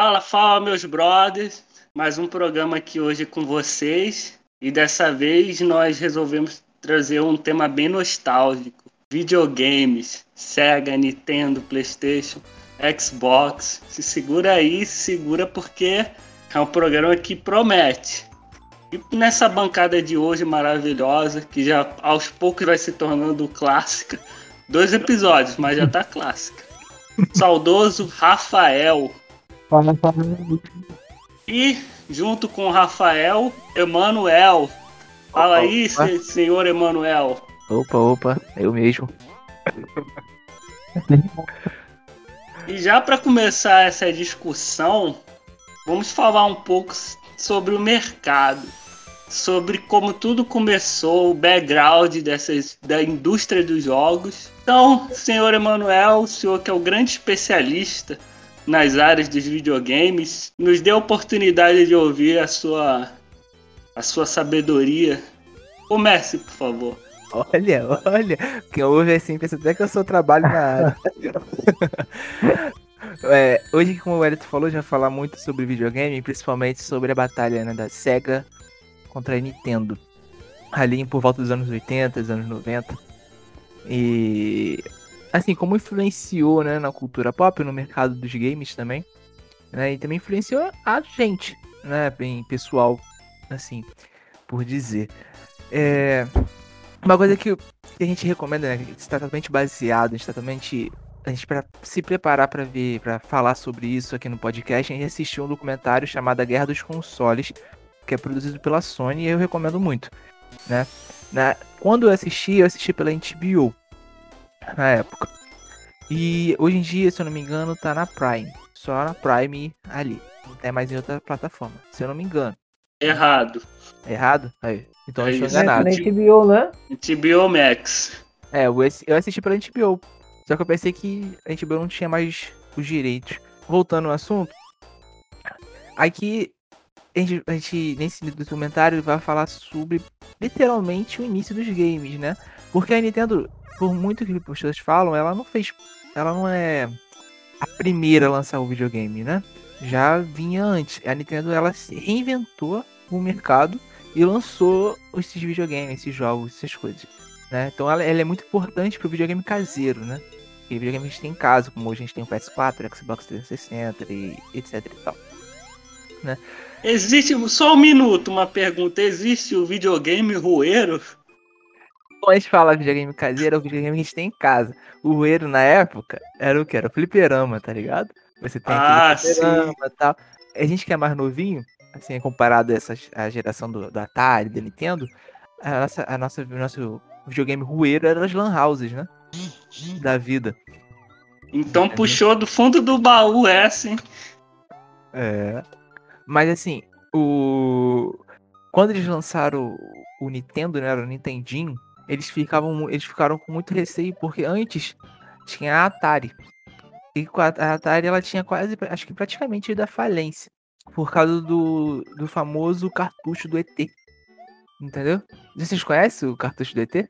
Fala, fala, meus brothers. Mais um programa aqui hoje com vocês. E dessa vez nós resolvemos trazer um tema bem nostálgico: videogames, Sega, Nintendo, PlayStation, Xbox. Se segura aí, se segura porque é um programa que promete. E nessa bancada de hoje maravilhosa, que já aos poucos vai se tornando clássica, dois episódios, mas já tá clássica. Saudoso Rafael. E junto com o Rafael, Emanuel. Fala Opa, aí, opa. se- senhor Emanuel. Opa, opa, eu mesmo. E já para começar essa discussão, vamos falar um pouco sobre o mercado, sobre como tudo começou, o background dessas, da indústria dos jogos. Então, senhor Emanuel, o senhor que é o grande especialista nas áreas dos videogames, nos dê a oportunidade de ouvir a sua, a sua sabedoria. Comece, por favor. Olha, olha, quem ouve assim pensa até que eu sou trabalho na área. É, hoje, como o Elito falou, vai falar muito sobre videogame, principalmente sobre a batalha né, da SEGA contra a Nintendo. Ali por volta dos anos 80, dos anos 90. E assim, como influenciou né, na cultura pop, no mercado dos games também. Né, e também influenciou a gente, né? Bem pessoal, assim, por dizer. É, uma coisa que, a gente recomenda, né? Está totalmente baseado, totalmente. A gente, para se preparar para ver, para falar sobre isso aqui no podcast, a gente assistiu um documentário chamado A Guerra dos Consoles, que é produzido pela Sony e eu recomendo muito, né? Na, quando eu assisti, eu assisti pela HBO, na época. E hoje em dia, se eu não me engano, tá na Prime. Só na Prime ali. Não tem mais em outra plataforma, se eu não me engano. Errado. É errado? Aí. Então É eu estou. É, enganado. na HBO, né? TBO Max. É, eu assisti pela HBO. Só que eu pensei que a HBO não tinha mais os direitos. Voltando ao assunto. Aqui, a gente, a gente, nesse documentário, vai falar sobre literalmente o início dos games, né? Porque a Nintendo, por muito que as pessoas falam, ela não fez. Ela não é a primeira a lançar o videogame, né? Já vinha antes. A Nintendo, ela se reinventou o mercado e lançou esses videogames, esses jogos, essas coisas né? Então ela, ela é muito importante pro videogame caseiro, né? E videogame a gente tem em casa, como hoje a gente tem o PS4, o Xbox 360 e etc e tal. Existe, só um minuto, uma pergunta. Existe o videogame rueiro? A gente fala videogame caseiro, é o videogame que a gente tem em casa. O Rueiro, na época, era o que? Era o fliperama, tá ligado? Você tem Ah, fliperama e tal. A gente que é mais novinho, assim, comparado a essa a geração do, do Atari, da Nintendo, a nossa, a nossa, o nosso videogame rueiro era as lan houses, né? Da vida. Então puxou do fundo do baú essa, hein? É. Mas assim, o. Quando eles lançaram o, o Nintendo, né? era O Nintendinho, eles ficavam. Eles ficaram com muito receio, porque antes tinha a Atari. E a Atari ela tinha quase, acho que praticamente à falência. Por causa do, do famoso cartucho do ET. Entendeu? Vocês conhecem o cartucho do ET?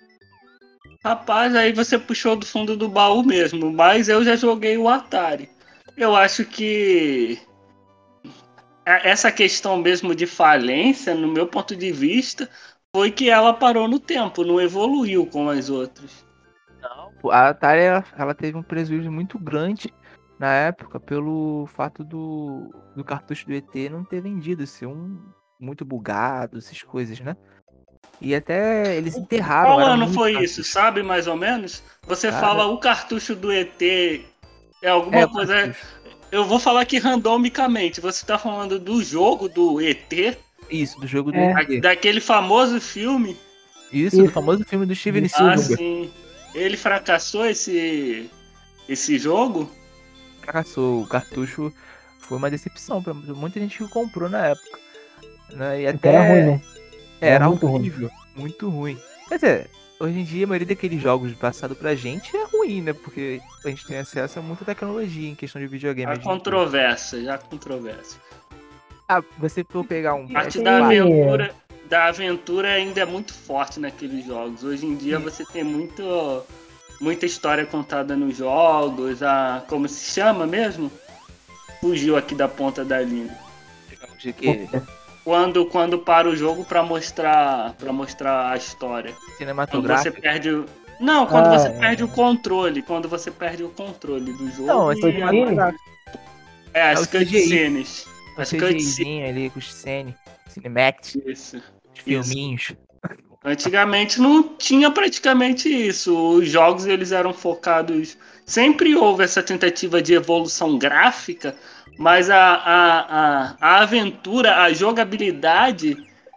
Rapaz, aí você puxou do fundo do baú mesmo, mas eu já joguei o Atari. Eu acho que essa questão mesmo de falência, no meu ponto de vista, foi que ela parou no tempo, não evoluiu com as outras. Não, a Atari ela, ela teve um prejuízo muito grande na época pelo fato do, do cartucho do ET não ter vendido, ser um muito bugado, essas coisas, né? E até eles enterraram. Qual ano foi cartucho. isso, sabe mais ou menos? Você Cara. fala o cartucho do ET é alguma É, coisa. cartucho. Eu vou falar aqui randomicamente. Você tá falando do jogo do ET, Isso, do jogo do É. Daquele famoso filme. Isso, do Isso. famoso filme do Steven Ah, Spielberg. sim. Ele fracassou esse esse jogo? Fracassou. O cartucho foi uma decepção pra muita gente que comprou na época. Né? E até era ruim, né? Era, Era muito ruim. horrível, muito ruim. Quer dizer, hoje em dia a maioria daqueles jogos passados pra gente é ruim, né? Porque a gente tem acesso a muita tecnologia em questão de videogame. Há controvérsia, já controvérsia. Ah, você for pegar um A parte Sim. da PS4, aventura, da aventura ainda é muito forte naqueles jogos. Hoje em dia você tem muito muita história contada nos jogos, a como se chama mesmo? fugiu aqui da ponta da língua. De que Quando, quando para o jogo pra mostrar para mostrar a história. Quando você cinematográfico. perde o... Não, quando Ah, você é. perde o controle. Quando você perde o controle do jogo. Não, e a- mim? É, É as cutscenes. Cutscenes. CGIzinho ali com os cine, Cinemax, Isso. os filminhos. Antigamente não tinha praticamente isso. Os jogos eles eram focados. Sempre houve essa tentativa de evolução gráfica, mas a, a, a, a aventura, a jogabilidade,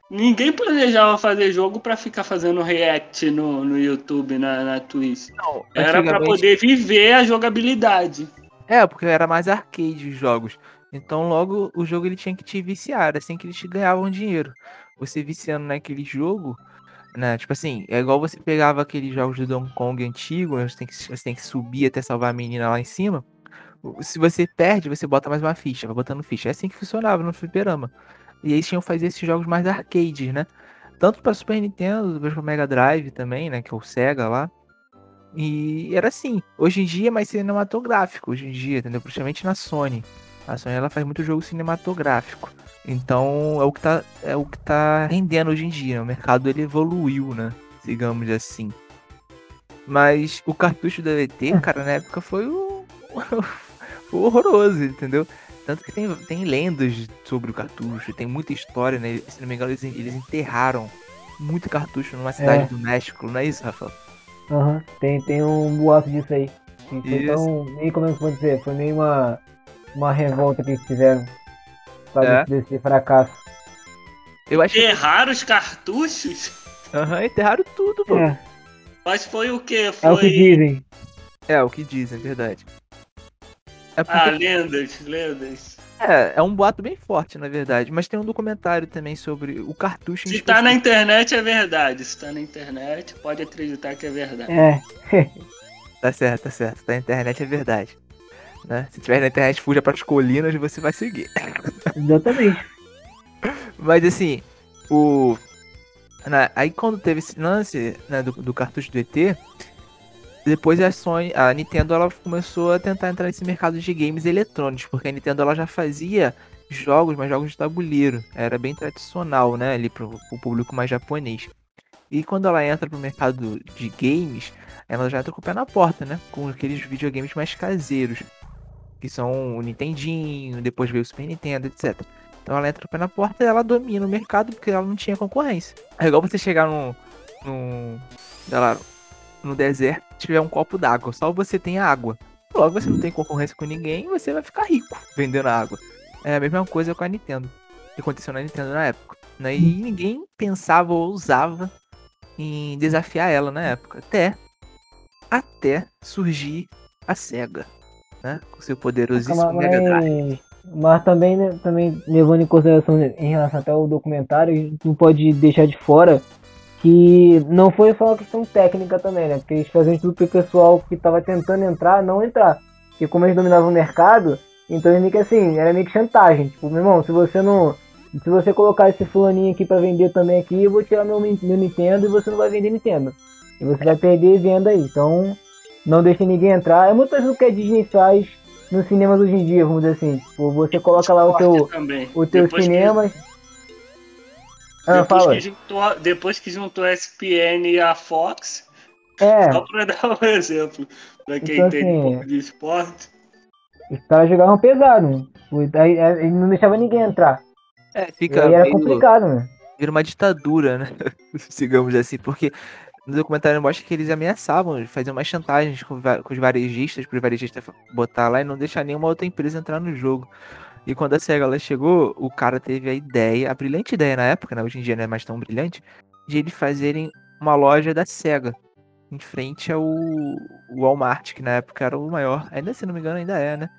ninguém planejava fazer jogo para ficar fazendo react no, no YouTube, na, na Twitch. Não, Era para poder viver a jogabilidade. É, porque era mais arcade os jogos. Então logo o jogo ele tinha que te viciar, assim que eles te ganhavam dinheiro. Você viciando naquele jogo, né? Tipo assim, é igual você pegava aqueles jogos do Donkey Kong antigo, né, você tem que, você tem que subir até salvar a menina lá em cima. Se você perde, você bota mais uma ficha, vai botando ficha. É assim que funcionava no fliperama. E eles tinham que fazer esses jogos mais arcades, né? Tanto para Super Nintendo, depois para Mega Drive também, né? Que é o Sega lá. E era assim. Hoje em dia é mais cinematográfico, hoje em dia, entendeu? Principalmente na Sony. A Sony ela faz muito jogo cinematográfico. Então é o que tá, é o que tá rendendo hoje em dia. né? O mercado ele evoluiu, né? Digamos assim. Mas o cartucho da VT, cara, na época foi o... horroroso, entendeu? Tanto que tem, tem lendas sobre o cartucho, tem muita história, né? Se não me engano, eles, eles enterraram muito cartucho numa cidade É. do México, não é isso, Rafael? Aham, tem, tem um boato disso aí. Que foi Isso. tão. Meio como é que pode dizer? Foi meio uma. Uma revolta que eles fizeram. Pra É. desse, fracasso. Eu acho que Errar os cartuchos? aham, enterraram tudo, pô. É, Mas foi o quê? é o que Foi. dizem. É, o que dizem, é verdade. É, porque, Ah, lendas, lendas. é, é um boato bem forte, na verdade. Mas tem um documentário também sobre o cartucho Se tá na internet é verdade. Se tá na internet, pode acreditar que é verdade. É, Tá certo, tá certo. Tá na internet, é verdade. Né? Se tiver na internet, fuja para as colinas, você vai seguir. exatamente. Mas assim, o. na- aí quando teve esse lance né, do, do cartucho do ET, depois a Sony, a Nintendo ela começou a tentar entrar nesse mercado de games eletrônicos, porque a Nintendo ela já fazia jogos, mas jogos de tabuleiro. Era bem tradicional, né, ali pro, pro público mais japonês. E quando ela entra pro mercado de games, ela já entra com o pé na porta, né? Com aqueles videogames mais caseiros. Que são o Nintendinho, depois veio o Super Nintendo, etc. Então ela entra o pé na porta e ela domina o mercado porque ela não tinha concorrência. É igual você chegar num. sei lá, no deserto e tiver um copo d'água. Só você tem água. Logo você não tem concorrência com ninguém você vai ficar rico vendendo água. É a mesma coisa com a Nintendo. Que aconteceu na Nintendo na época. Né? E ninguém pensava ou ousava em desafiar ela na época. Até. Até surgir a SEGA. Né? Com seu poderosíssimo Mas, Mega Drive. mas também, né, também levando em consideração em relação até ao documentário, a gente não pode deixar de fora que não foi só uma questão técnica também, né? Porque eles faziam tudo pro pessoal que tava tentando entrar, não entrar. Porque como eles dominavam o mercado, então eles meio que assim, era meio que chantagem. Tipo, meu irmão, se você não. Se você colocar esse fulaninho aqui pra vender também aqui, eu vou tirar meu, meu Nintendo e você não vai vender Nintendo. E você vai perder venda aí. Então, não deixe ninguém entrar. É muito do que a Disney faz nos cinemas hoje em dia, vamos dizer assim. Tipo, você coloca lá o teu, também. o teu Depois que- cinema. Ah, depois, fala. que juntou, depois que juntou a SPN e a Fox, É, só pra dar um exemplo, pra quem Então, entende um assim, pouco de esporte. os caras jogavam pesado. Aí, ele não deixava ninguém entrar. É, E fica aí era meio- complicado, né? vira uma ditadura, né? Digamos assim, porque no documentário mostra que eles ameaçavam, faziam mais chantagens com, com os varejistas, para os varejistas botar lá e não deixar nenhuma outra empresa entrar no jogo. E quando a SEGA ela chegou, o cara teve a ideia, a brilhante ideia na época, né? Hoje em dia não é mais tão brilhante, de eles fazerem uma loja da SEGA em frente ao Walmart, que na época era o maior, ainda se não me engano ainda é, né?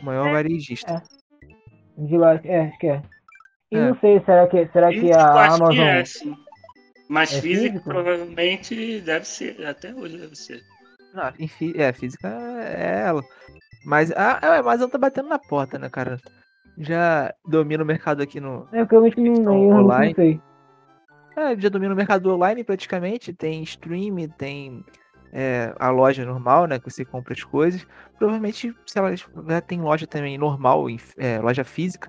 O maior varejista. De lá, é, acho que é. E É. não sei, será que, será que a Amazon. que é. Mas É físico? provavelmente deve ser, até hoje deve ser. Não, em fí- é, física é ela. Mas a, a Amazon tá batendo na porta, né, cara? Já domina o mercado aqui no. É porque eu realmente não, realmente online. não. É, já domina o mercado online praticamente. Tem stream, tem é, a loja normal, né? Que você compra as coisas. Provavelmente, se ela já tem loja também normal, é, loja física,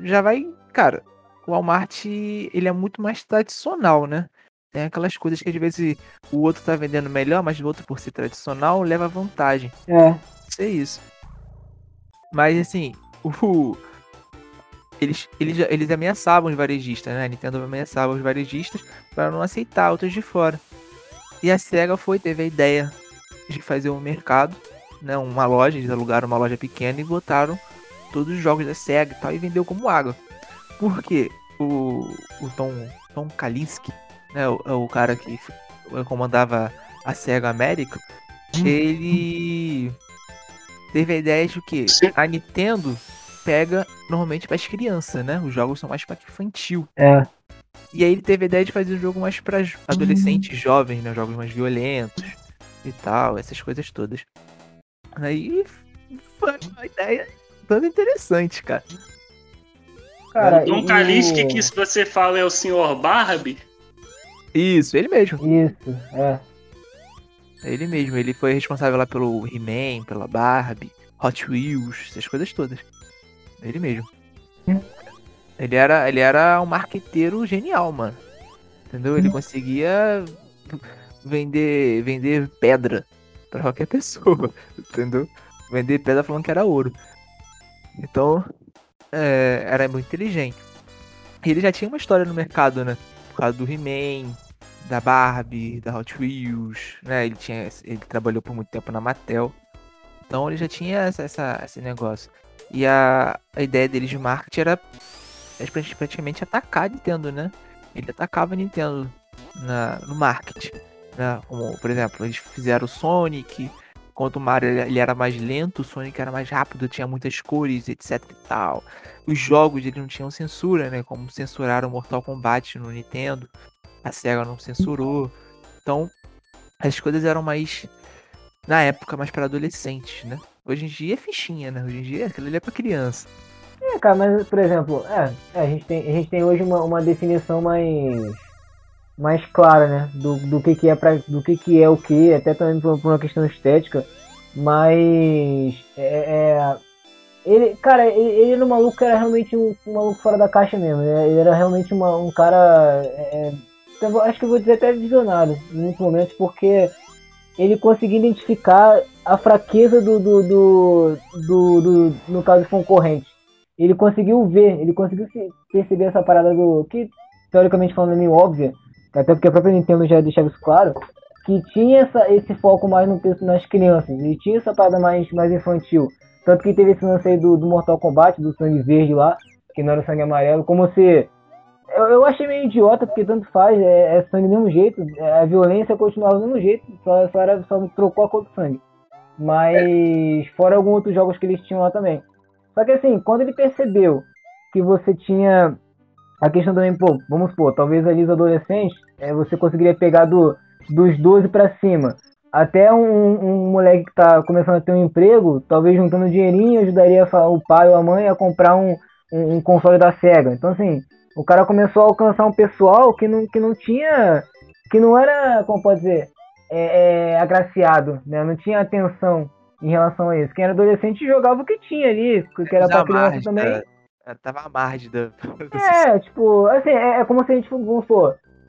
já vai. Cara, o Walmart ele é muito mais tradicional, né? Tem aquelas coisas que às vezes o outro tá vendendo melhor, mas o outro, por ser tradicional, leva vantagem. É. Isso é isso. Mas assim, o. Eles, eles, eles ameaçavam os varejistas, né? A Nintendo ameaçava os varejistas para não aceitar outros de fora. E a SEGA foi, teve a ideia de fazer um mercado, né? Uma loja, eles alugaram uma loja pequena e botaram todos os jogos da SEGA e tal, e vendeu como água. Porque o, o Tom, Tom Kalinske, né? O, o cara que comandava a SEGA América, hum. ele teve a ideia de que a Nintendo pega normalmente para as crianças, né? Os jogos são mais para infantil. É. E aí ele teve a ideia de fazer um jogo mais para adolescentes uhum. jovens, né? Jogos mais violentos e tal, essas coisas todas. Aí foi uma ideia toda interessante, cara. Cara, o Tom Kaliski que se você fala é o Sr. Barbie? Isso, ele mesmo. Isso, é. Ele mesmo, ele foi responsável lá pelo He-Man, pela Barbie, Hot Wheels, essas coisas todas. Ele mesmo. Hum. Ele era, ele era um marqueteiro genial, mano. Entendeu? Ele hum. conseguia vender, vender pedra para qualquer pessoa, entendeu? Vender pedra falando que era ouro. Então, é, era muito inteligente. E ele já tinha uma história no mercado, né? Por causa do He-Man, da Barbie, da Hot Wheels, né? Ele, tinha, ele trabalhou por muito tempo na Mattel. Então ele já tinha essa, essa esse negócio. E a, a ideia deles de marketing era praticamente atacar a Nintendo, né? Ele atacava a Nintendo na, no marketing. Né? Como, por exemplo, eles fizeram o Sonic, enquanto o Mario ele era mais lento, o Sonic era mais rápido, tinha muitas cores, etc e tal. Os jogos eles não tinham censura, né? Como censuraram Mortal Kombat no Nintendo, a SEGA não censurou. Então, as coisas eram mais na época mais para adolescentes, né? Hoje em dia é fichinha, né? Hoje em dia aquilo ali é pra criança. É, cara, mas por exemplo, é, a, gente tem, a gente tem hoje uma, uma definição mais mais clara, né? Do, do que, que é pra, do que, que é o que, até também por, uma questão estética, mas é, é ele, cara, ele, ele maluco era realmente um, um, maluco fora da caixa mesmo. Né? Ele era realmente uma, um cara. É, é acho que eu vou dizer até visionário em muitos momentos, porque ele conseguia identificar a fraqueza do, do, do, do, do no caso concorrente. Ele conseguiu ver, ele conseguiu perceber essa parada do que teoricamente falando é meio óbvia, até porque a própria Nintendo já deixava isso claro, que tinha essa, esse foco mais no, nas crianças, e tinha essa parada mais, mais infantil. Tanto que teve esse lance aí do, do Mortal Kombat, do sangue verde lá, que não era sangue amarelo, como se eu, eu achei meio idiota, porque tanto faz, é, é sangue do mesmo jeito, é, a violência continuava do mesmo jeito, só, só, era, só trocou a cor do sangue. Mas fora alguns outros jogos que eles tinham lá também. Só que assim, quando ele percebeu que você tinha a questão também, pô, vamos supor, talvez ali os adolescentes, é, você conseguiria pegar do, dos 12 para cima. Até um, um, moleque que tá começando a ter um emprego, talvez juntando dinheirinho, ajudaria o pai ou a mãe a comprar um, um, um console da SEGA. Então assim, o cara começou a alcançar um pessoal que não, que não tinha. que não era, como pode dizer, é, é, agraciado, né? Não tinha atenção em relação a isso. Quem era adolescente jogava o que tinha ali, que era pra criança também. Cara, tava à margem. É, tipo, assim, é, é, como se a gente, vamos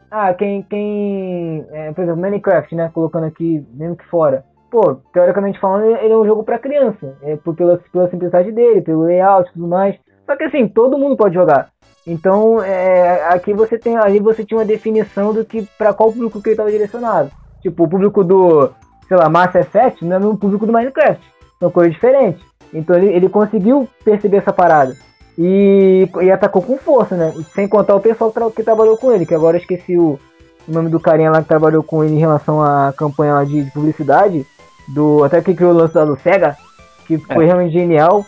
ah, quem, quem é, por exemplo, Minecraft, né, colocando aqui, mesmo que fora. Pô, teoricamente falando, ele é um jogo para criança, é, pela, pela simplicidade dele, pelo layout e tudo mais. Só que assim, todo mundo pode jogar. Então, é, aqui você tem ali você tinha uma definição do que para qual público que ele estava direcionado. Tipo, o público do, sei lá, Mass Effect não é o público do Minecraft. São coisas diferentes. Então ele, ele conseguiu perceber essa parada. E, e atacou com força, né? Sem contar o pessoal que trabalhou com ele, que agora eu esqueci o, o nome do carinha lá que trabalhou com ele em relação à campanha lá de, de publicidade. Do, até que criou o lance da do Sega, que foi é. realmente genial.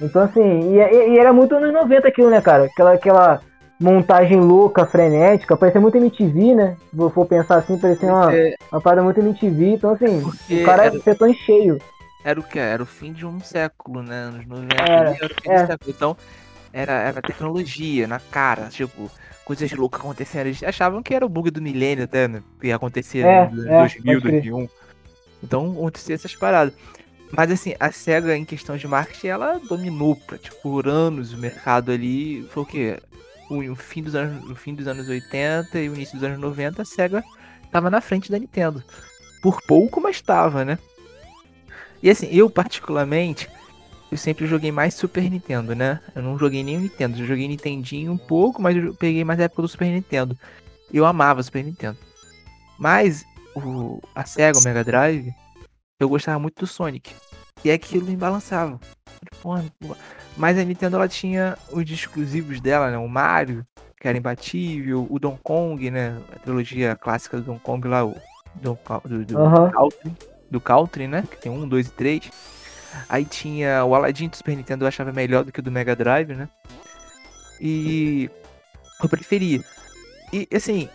Então, assim, e, e, era muito anos 90 aquilo, né, cara? Aquela, aquela montagem louca, frenética, parecia muito MTV, né? Se for pensar assim, parecia uma, uma parada muito MTV. Então, assim, Porque o cara era... acertou em cheio. Era o que? Era o fim de um século, né? Anos 90 era, era o fim é. do século. Então, era, era tecnologia na cara, tipo, coisas loucas acontecendo. Eles achavam que era o bug do milênio até, né? Que ia acontecer É, em é, 2000, pode crer. 2001. Então acontecia essas paradas. Mas assim, a SEGA em questão de marketing, ela dominou pra, tipo, por anos o mercado ali. Foi o quê? O, o fim dos anos, o fim dos anos 80 e o início dos anos 90, a SEGA tava na frente da Nintendo. Por pouco, mas tava, né? E assim, eu particularmente, eu sempre joguei mais Super Nintendo, né? Eu não joguei nem o Nintendo, eu joguei Nintendinho um pouco, mas eu peguei mais a época do Super Nintendo. Eu amava Super Nintendo. Mas o, a Sega, o Mega Drive, eu gostava muito do Sonic. E aquilo me balançava. Porra. Mas a Nintendo ela tinha os exclusivos dela, né? O Mario, que era imbatível, o Donkey Kong, né? A trilogia clássica do Donkey Kong lá, o do, do, do. Country, do Country, né? Que tem um, dois e três. Aí tinha o Aladdin do Super Nintendo, eu achava melhor do que o do Mega Drive, né? E eu preferia. E assim,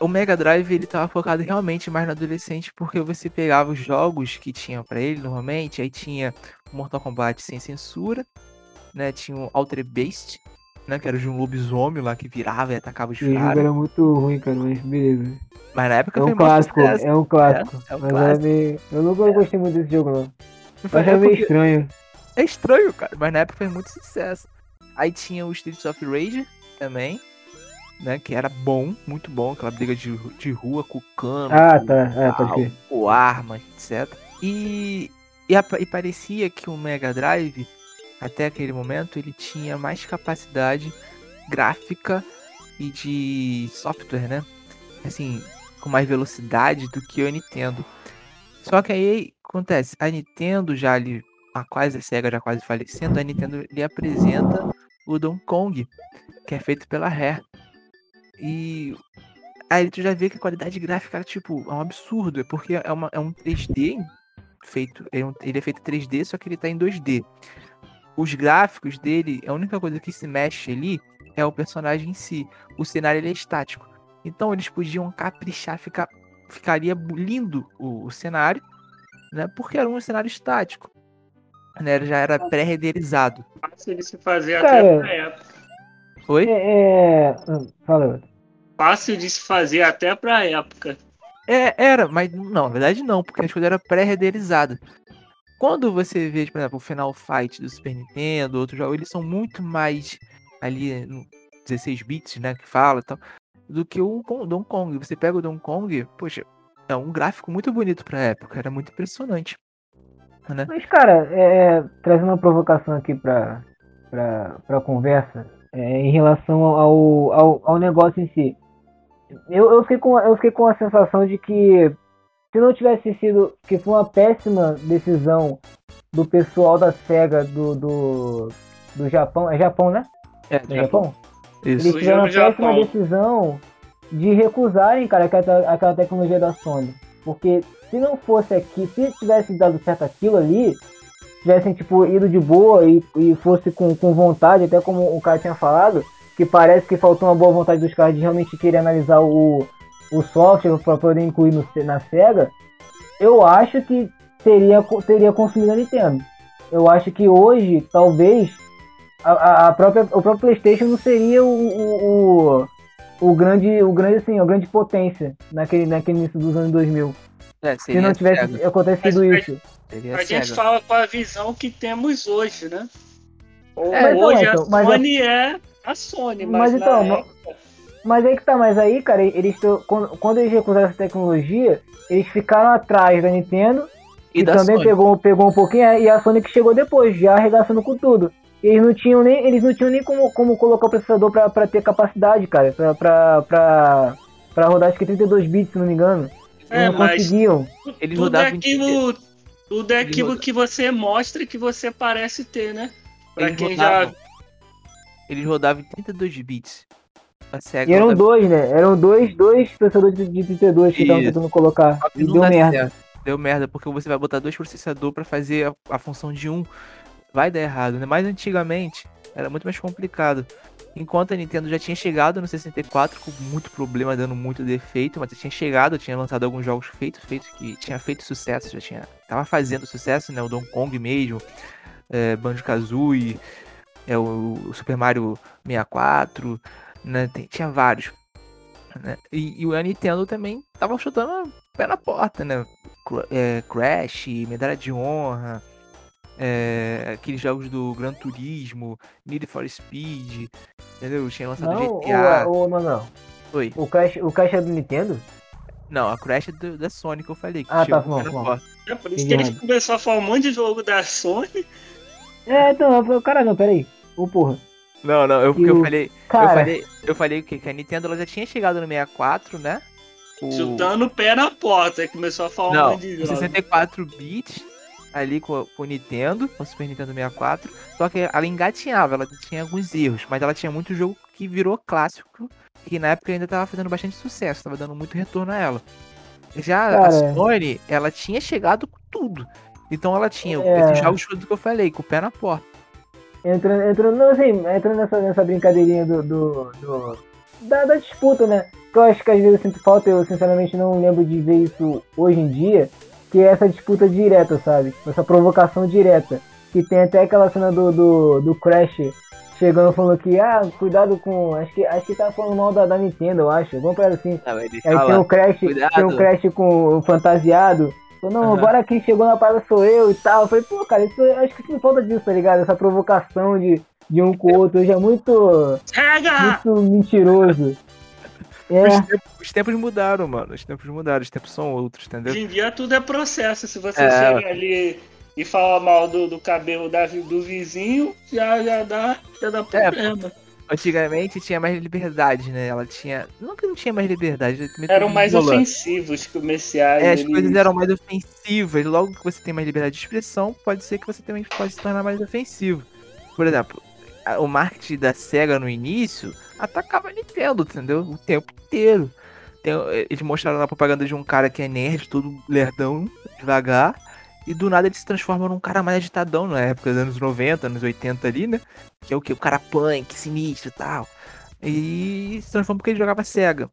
o Mega Drive ele tava focado realmente mais no adolescente, porque você pegava os jogos que tinha pra ele normalmente, aí tinha o Mortal Kombat sem censura, né? Tinha o Altered Beast, né? Que era de um lobisomem lá que virava e atacava os Esse jogo caras. era muito ruim, cara, mas beleza. Mas na época É foi um muito clássico, é um clássico. É, é um mas clássico. era meio... Eu nunca gostei muito desse jogo, não. Achava é meio porque- estranho. É estranho, cara, mas na época fez muito sucesso. Aí tinha o Streets of Rage também, né? Que era bom, muito bom, aquela briga de, de rua com cano, Ah, com tá. É, pau, com arma, etc. E, e, e parecia que o Mega Drive, até aquele momento, ele tinha mais capacidade gráfica e de software, né? Assim, com mais velocidade do que o Nintendo. Só que aí acontece, a Nintendo já ali, a quase a SEGA já quase falecendo, a Nintendo lhe apresenta o Donkey Kong, que é feito pela Rare. E aí tu já vê que a qualidade gráfica era tipo, é um absurdo, é porque é, uma, é um 3D feito, é um- ele é feito 3D, só que ele tá em 2D. Os gráficos dele, a única coisa que se mexe ali é o personagem em si. O cenário ele é estático. Então eles podiam caprichar, ficar, ficaria lindo o, o cenário, né? Porque era um cenário estático. Né? Já era pré-renderizado. Fácil de se fazer Cara. até pra época. Oi? É. é... hum, Fala. Fácil de se fazer até pra época. É, era, mas não, na verdade não, porque as coisas eram pré-renderizadas. Quando você vê, por exemplo, o Final Fight do Super Nintendo, outros jogos, eles são muito mais ali no 16 bits, né, que fala e tal, do que o Donkey Kong. Você pega o Donkey Kong, poxa, é um gráfico muito bonito pra época, era muito impressionante. Né? Mas, cara, é, trazendo uma provocação aqui pra, pra, pra conversa, é, em relação ao, ao, ao negócio em si. Eu, eu, fiquei com, eu fiquei com a sensação de que se não tivesse sido. que foi uma péssima decisão do pessoal da SEGA do, do, do Japão. É Japão, né? É, É Japão? Isso. Eles tiveram a péssima decisão de recusarem, cara, aquela, aquela tecnologia da Sony. Porque se não fosse aqui, se tivesse dado certo aquilo ali, tivessem, tipo, ido de boa e, e fosse com, com vontade, até como o cara tinha falado, que parece que faltou uma boa vontade dos caras de realmente querer analisar o, o software para poder incluir no, na SEGA, eu acho que teria, teria consumido a Nintendo. Eu acho que hoje, talvez, a, a- própria, o próprio PlayStation não seria o, o, o, o grande, o grande, assim, a grande potência naquele, naquele início dos anos 2000. É, Se não tivesse SEGA, acontecido Mas- isso. A gente fala com a visão que temos hoje, né? Ou- É, mas então, hoje então, a mas a- Sony é a Sony, mas, Mas então, época- Mas aí que tá, mas aí, cara, eles tão- quando, quando eles recusaram essa tecnologia, eles ficaram atrás da Nintendo, E da também Sony. pegou, pegou um pouquinho, e a Sony que chegou depois, já arregaçando com tudo. Eles não tinham nem, eles não tinham nem como, como colocar o processador pra, pra ter capacidade, cara, pra, pra, pra, pra rodar acho que 32 bits, se não me engano. É, não mas conseguiam. Eles tudo é aquilo, tudo é aquilo que você mostra que você parece ter, né? Pra Eles quem já rodavam, eles rodavam em 32 bits. SEGA E eram rodava- dois, né? Eram dois, dois processadores de, de 32 que estavam tentando colocar. E deu merda. certo. Deu merda, porque você vai botar dois processadores pra fazer a, a função de um. Vai dar errado, né? Mas antigamente era muito mais complicado. Enquanto a Nintendo já tinha chegado no 64 com muito problema, dando muito defeito, mas tinha chegado, tinha lançado alguns jogos feitos, feitos que tinha feito sucesso, já tinha. Tava fazendo sucesso, né? O Donkey Kong mesmo, é, Banjo Kazooie, é o, o Super Mario 64, né? Tem, tinha vários. Né? E, e, a Nintendo também tava chutando pé na porta, né? É, Crash, Medalha de Honra, é, aqueles jogos do Gran Turismo, Need for Speed, entendeu? Tinha lançado não, GTA. Ô, ô Manuel. Oi. O Crash, o Crash é do Nintendo? Não, a Crash é do, da Sony que eu falei. Que ah, tá, bom, bom. É por isso que ele começou a falar um monte de jogo da Sony. É, então, cara, não, peraí. Ô, porra. Não, não, eu, porque eu falei. Cara... Eu falei, eu falei o quê? Que a Nintendo ela já tinha chegado no 64, né? O... Chutando o pé na porta, aí começou a falar não, um monte de jogos. 64 bits ali com, com o Nintendo, com o Super Nintendo 64. Só que ela engatinhava, ela tinha alguns erros, mas ela tinha muito jogo que virou clássico, que na época ainda tava fazendo bastante sucesso, tava dando muito retorno a ela. Já Cara, a Sony, ela tinha chegado com tudo. Então ela tinha é... esses jogos que eu falei, com o pé na porta. Entrando, entrando, não, assim, entrando nessa, nessa brincadeirinha do, do, do da, da, disputa, né? Que eu acho que às vezes eu sinto falta, eu sinceramente não lembro de ver isso hoje em dia, que é essa disputa direta, sabe? Essa provocação direta. Que tem até aquela cena do, do, do Crash chegando falando que, ah, cuidado com. Acho que, acho que tá falando mal da, da Nintendo, eu acho. Vamos para assim. Não, Aí tem o Crash, tem um Crash com o fantasiado. Não, uhum. agora quem chegou na parada sou eu e tal. Eu falei, pô, cara, isso, acho que sinto falta disso, tá ligado? Essa provocação de, de um com o outro. Hoje é muito. Chega! Muito mentiroso. É. Os, tempos, os, tempos, mudaram, mano. Os tempos mudaram, os tempos são outros, entendeu? Hoje em dia tudo é processo. Se você é. chega ali e fala mal do, do cabelo da, do vizinho, já, já dá, já dá é, problema. É, Antigamente tinha mais liberdade, né? Ela tinha. Não que não tinha mais liberdade. Eram mais ofensivos comerciais. É, as eles... coisas eram mais ofensivas. Logo que você tem mais liberdade de expressão, pode ser que você também pode se tornar mais ofensivo. Por exemplo, o marketing da SEGA no início atacava a Nintendo, entendeu? O tempo inteiro. Tem, eles mostraram na propaganda de um cara que é nerd, todo lerdão, devagar. E do nada ele se transforma num cara mais agitadão na época dos anos 90, anos 80 ali, né? Que é o que? O cara punk, sinistro e tal. E se transforma porque ele jogava Sega.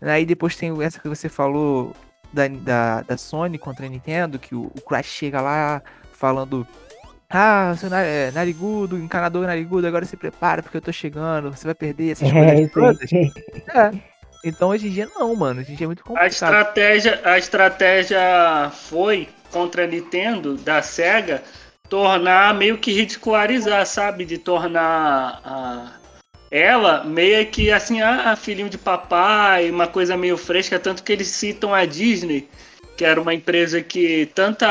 Aí depois tem essa que você falou da, da, da Sony contra a Nintendo, que o, o Crash chega lá falando. Ah, seu é, narigudo, encanador narigudo, agora se prepara porque eu tô chegando, você vai perder essas é, coisas todas. É. Então hoje em dia não, mano. Hoje em dia é muito complicado. A estratégia, a estratégia foi contra a Nintendo, da SEGA, tornar meio que ridicularizar, sabe? De tornar a, ela meio que assim, ah, filhinho de papai, uma coisa meio fresca, tanto que eles citam a Disney, que era uma empresa que tanto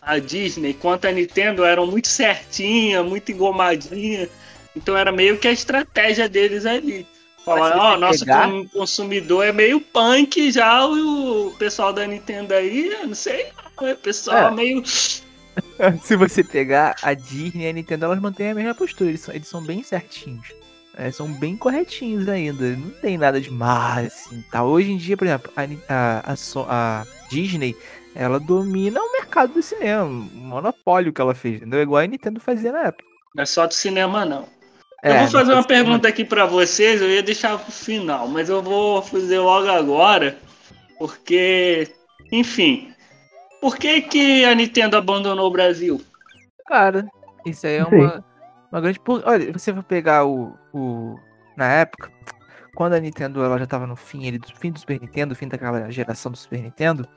a, Disney quanto a Nintendo eram muito certinha, muito engomadinha. Então era meio que a estratégia deles ali. Falar, ó, oh, nosso consumidor é meio punk já, o pessoal da Nintendo aí, não sei, o pessoal é. meio. Se você pegar a Disney e a Nintendo, elas mantêm a mesma postura, eles são, eles são bem certinhos. É, são bem corretinhos ainda, não tem nada demais, assim, tá? Hoje em dia, por exemplo, a, a, a, a Disney, ela domina o mercado do cinema, um monopólio que ela fez, entendeu? Igual a Nintendo fazia na época. Não é só do cinema, não. É, eu vou fazer uma pergunta aqui para vocês, eu ia deixar pro final, mas eu vou fazer logo agora, porque, enfim, por que, que a Nintendo abandonou o Brasil? Cara, isso aí é uma, uma grande. Olha, você vai pegar o, o. Na época, quando a Nintendo ela já tava no fim, ele, do fim do Super Nintendo, fim daquela geração do Super Nintendo,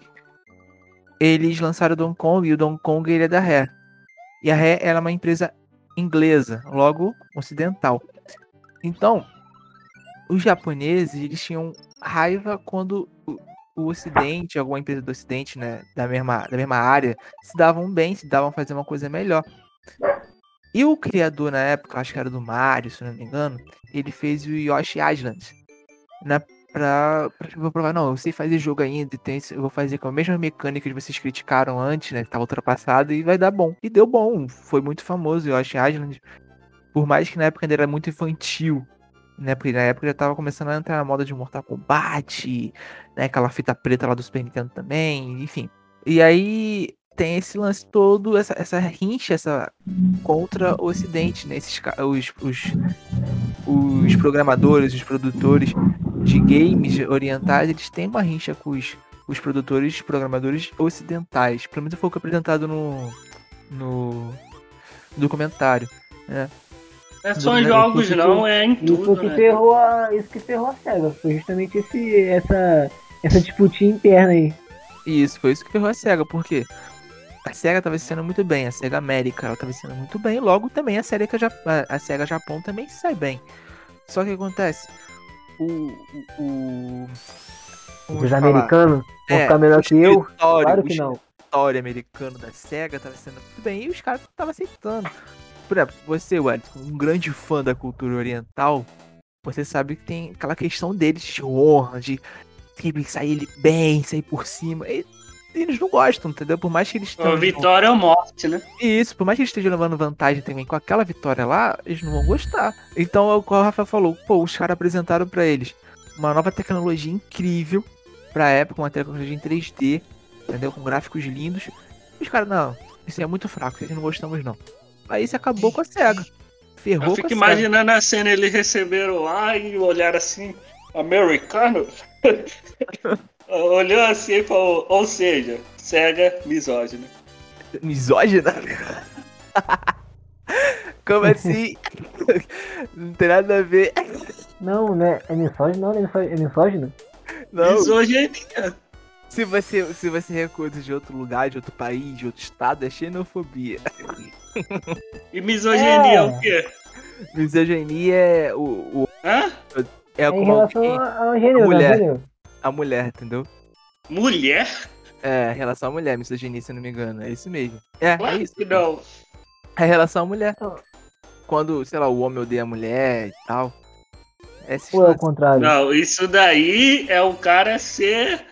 eles lançaram o Donkey Kong e o Donkey Kong ele é da Rare. E a Rare era é uma empresa inglesa, logo ocidental. Então, os japoneses eles tinham raiva quando o Ocidente, alguma empresa do Ocidente, né, da mesma, da mesma área, se davam bem, se davam fazer uma coisa melhor. E o criador na época, acho que era do Mario, se não me engano, ele fez o Yoshi Island, né, pra, pra vou provar, não, eu sei fazer jogo ainda, tem, eu vou fazer com a mesma mecânica que vocês criticaram antes, né, que tava ultrapassado, e vai dar bom. E deu bom, foi muito famoso o Yoshi Island, por mais que na época ainda era muito infantil, né? Porque na época já tava começando a entrar na moda de Mortal Kombat, né? Aquela fita preta lá do Super Nintendo também, enfim. E aí tem esse lance todo, essa, essa rincha essa, contra o Ocidente, né? Esses, os, os, os programadores, os produtores de games orientais, eles têm uma rincha com os, os produtores, programadores ocidentais. Pelo menos foi o que apresentado no, no documentário, né? É só em jogos Isso não, é em Isso tudo, que né? ferrou a, isso que ferrou a SEGA. Foi justamente esse, essa, essa disputinha interna aí. Isso, foi isso que ferrou a SEGA, porque a SEGA tava sendo muito bem, a SEGA América ela tava sendo muito bem, logo também a SEGA, a, a SEGA Japão também sai bem. Só que o que acontece? O. o, o Os americanos vão é, ficar melhor o que eu? Claro o que não. escritório americano da SEGA tava sendo muito bem e os caras estavam aceitando. Por exemplo, você, Wellington, um grande fã da cultura oriental, você sabe que tem aquela questão deles de honra, de sair bem, sair por cima. E eles não gostam, entendeu? Por mais que eles estejam. Vitória ou morte, né? Isso, por mais que eles estejam levando vantagem também com aquela vitória lá, eles não vão gostar. Então é o que o Rafa falou, pô, os caras apresentaram pra eles uma nova tecnologia incrível pra época, uma tecnologia em 3D, entendeu? Com gráficos lindos. E os caras, não, isso é muito fraco, vocês não gostamos não. Aí isso acabou com a SEGA. Ferrou Eu com fico a SEGA. imaginando a cena, eles receberam lá e olharam assim, americano. Olhou assim e falou, ou seja, cega misógina. Misógina? Como assim? não tem nada a ver. Não, né? É misógino? Não, é misógino. É misógino? Não. Misoginia. Se você, se você recusa de outro lugar, de outro país, de outro estado, é xenofobia. E misoginia é, É. o quê? Misoginia é o, o Hã? é É em como relação alguém, a- ao gênero, né? mulher. Gênero. A mulher, entendeu? Mulher? É, relação à mulher, misoginia, se eu não me engano. É isso mesmo. É, é Claro isso. que não. É relação à mulher. Ah. Quando, sei lá, o homem odeia a mulher e tal. É Ou é o contrário? Não, isso daí é o cara ser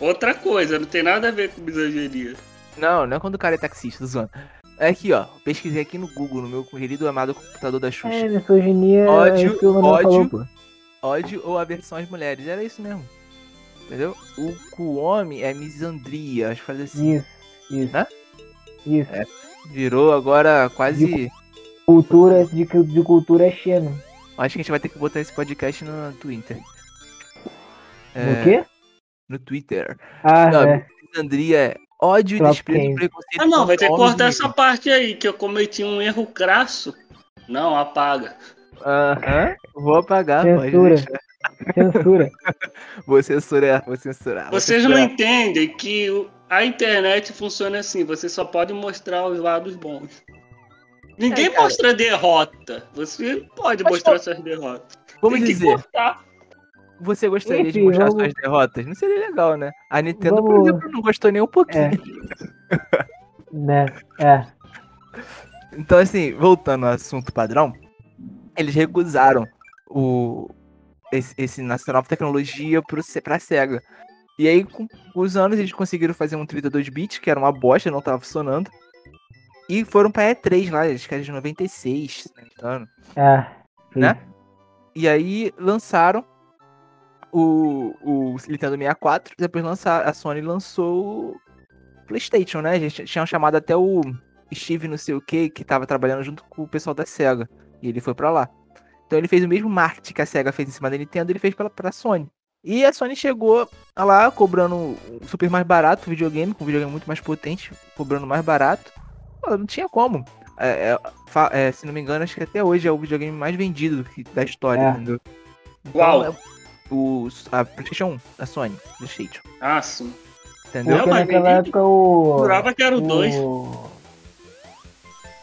outra coisa, não tem nada a ver com misoginia. Não, não é quando o cara é taxista, tô zoando. É aqui, ó. Pesquisei aqui no Google, no meu querido amado computador da Xuxa. É, misoginia é Ódio, Manuel ódio. falou, ódio ou aversão às mulheres. Era isso mesmo. Entendeu? O, homem é misandria, acho que faz assim. Isso, isso. Hã? Isso. É. Virou agora quase. Cultura, de, de cultura é xeno. Acho que a gente vai ter que botar esse podcast no Twitter. É, No quê? No Twitter. Ah, Não, é. Misandria é ódio, Top desprezo e Game. preconceito. Ah não, vai ter que cortar e essa parte aí, que eu cometi um erro crasso. Não, apaga. Aham. Vou apagar, pode Censura. deixar. Censura. Vou censurar, vou censurar. vou Vocês não entendem que a internet funciona assim, você só pode mostrar os lados bons. Ninguém É, mostra derrota. Você pode Mas, mostrar pô, suas derrotas. Vamos Tem que dizer, você gostaria de Enfim, mostrar vamos- suas derrotas? Não seria legal, né? A Nintendo, por Vamos- exemplo, não gostou nem um pouquinho. né? É. Então, assim, voltando ao assunto padrão, eles recusaram o, esse, esse, essa nova tecnologia pro, pra SEGA. E aí, com os anos, eles conseguiram fazer um 32 bits, que era uma bosta, não tava funcionando. E foram pra E3 lá, acho que era de 96, se não me engano. É. Né? E aí lançaram o, o Nintendo 64, depois lançar, a Sony lançou o PlayStation, né? A gente tinha chamado até o Steve não sei o que, que tava trabalhando junto com o pessoal da SEGA. E ele foi pra lá. Então ele fez o mesmo marketing que a SEGA fez em cima da Nintendo, ele fez pra, pra Sony. E a Sony chegou lá cobrando um super mais barato o videogame, com um videogame muito mais potente, cobrando mais barato. Pô, não tinha como. É, é, é, se não me engano, acho que até hoje é o videogame mais vendido da história, É. entendeu? Então, Uau. é o, a PlayStation 1, da Sony, PlayStation, Ah, sim. entendeu? Não, Porque mas naquela época o. Jurava que era o o- 2. Não,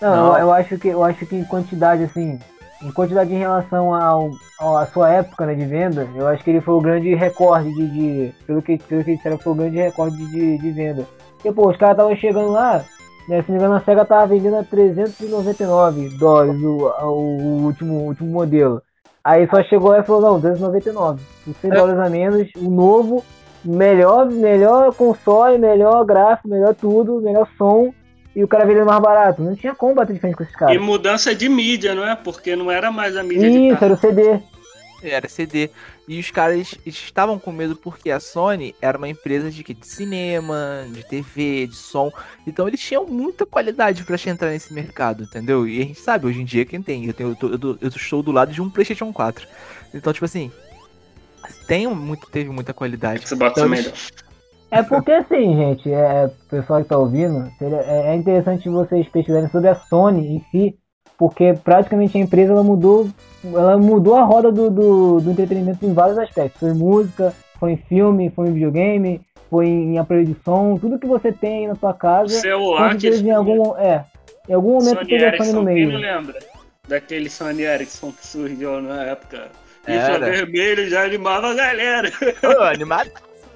Não. Eu, eu acho que eu acho que em quantidade assim, em quantidade em relação ao, ao- à sua época né, de venda, eu acho que ele foi o grande recorde de, de- pelo que pelo que disseram foi o grande recorde de, de venda. Porque pô, os caras estavam chegando lá, né, se não me engano a Sega tava vendendo a 399 dólares o, o último o último modelo. Aí só chegou lá e falou não, 299, por 100 É. dólares a menos, o novo melhor melhor console, melhor gráfico, melhor tudo, melhor som e o cara vendendo mais barato. Não tinha como bater de frente com esses E caras. mudança de mídia, não é? Porque não era mais a mídia de Isso, era o CD. Era CD. E os caras estavam com medo porque a Sony era uma empresa de, de cinema, de TV, de som. Então eles tinham muita qualidade pra entrar nesse mercado, entendeu? E a gente sabe, hoje em dia, quem tem. Eu, tenho, eu, tô- eu, tô- eu estou do lado de um PlayStation 4. Então, tipo assim, tem muito, teve muita qualidade. Você bota Então, melhor. É porque assim, gente, é, o pessoal que tá ouvindo, seria- é, é interessante vocês pesquisarem sobre a Sony em si, porque praticamente a empresa ela mudou, ela mudou a roda do, do, do entretenimento em vários aspectos. Foi música, foi em filme, foi em videogame, foi em aparelho de som, tudo que você tem aí na sua casa. Celular que em algum, é, em algum momento Sony teve a Sony no meio. Quem lembra daquele Sony Ericsson que surgiu na época? Era. vermelho já animava a galera. Pô, animado.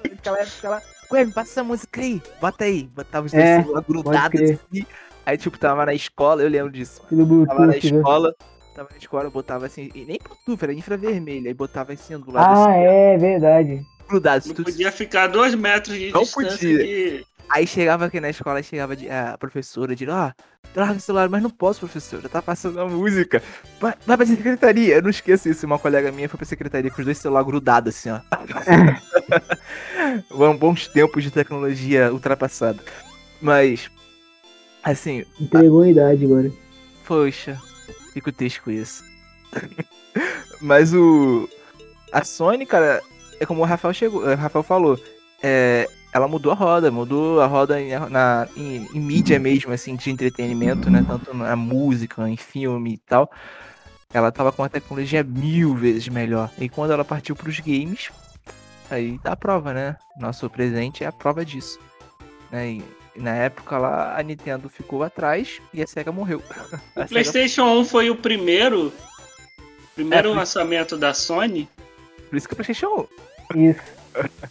Naquela época lá. Me passa essa música aí. Bota aí. Botava os dois É, celulares grudados assim. Aí, tipo, tava na escola, eu lembro disso. Tava na né? escola. Tava na escola, botava assim. E nem Bluetooth, era infravermelho. Aí botava assim do lado Ah, assim, é verdade. grudado. Não tudo- podia ficar dois metros de Não distância podia. de- Aí chegava aqui na escola, aí chegava a professora, de ó, traga o celular, mas não posso, professora, tá passando a música. Vai, vai pra secretaria. Eu não esqueço isso, uma colega minha foi pra secretaria com os dois celulares grudados, assim, ó. Bons tempos de tecnologia ultrapassada. Mas, assim, Entregou a idade agora. Poxa, fico triste com isso. Mas o. A Sony, cara, é como o Rafael chegou, o Rafael falou. É, ela mudou a roda, mudou a roda em, na, em, em mídia mesmo, assim, de entretenimento, né? Tanto na música, em filme e tal. Ela tava com uma tecnologia mil vezes melhor. E quando ela partiu pros games, aí dá a prova, né? Nosso presente é a prova disso. Né? E, e na época lá, a Nintendo ficou atrás e a SEGA morreu. A O PlayStation 1 foi o primeiro, primeiro É, lançamento da Sony. Por isso que o PlayStation Isso.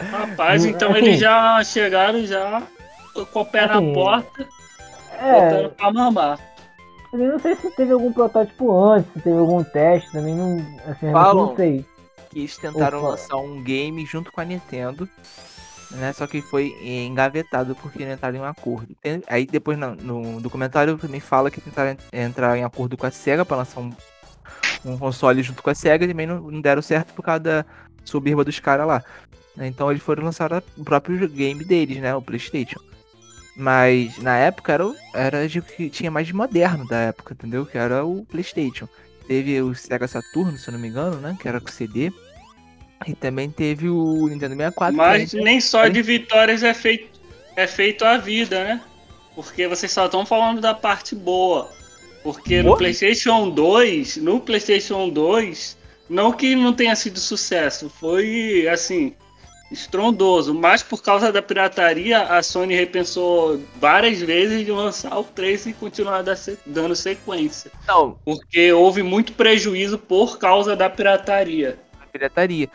Rapaz, então assim- eles já chegaram já com o pé na Assim, porta, É, botando pra mamar. eu não sei se teve algum protótipo antes, se teve algum teste, também não. Assim, eu Falam. não sei. Que eles tentaram Opa. lançar um game junto com a Nintendo, né? Só que foi engavetado porque não entraram em um acordo. Aí depois no, no documentário também fala que tentaram en- entrar em acordo com a SEGA para lançar um, um console junto com a SEGA e também não, não deram certo por causa da soberba dos caras lá. Então eles foram lançar o próprio game deles, né? O Playstation. Mas na época era, o- era que tinha mais de moderno da época, entendeu? Que era o Playstation. Teve o Sega Saturn, se eu não me engano, né? Que era com CD. E também teve o Nintendo 64. que Mas era- nem só de vitórias é feito, é feito a vida, né? Porque vocês só estão falando da parte boa. Porque no Boa? PlayStation 2, no PlayStation 2, não que não tenha sido sucesso, foi assim, estrondoso, mas por causa da pirataria, a Sony repensou várias vezes de lançar o 3 e continuar da- dando sequência. Não, Porque houve muito prejuízo por causa da pirataria. a pirataria.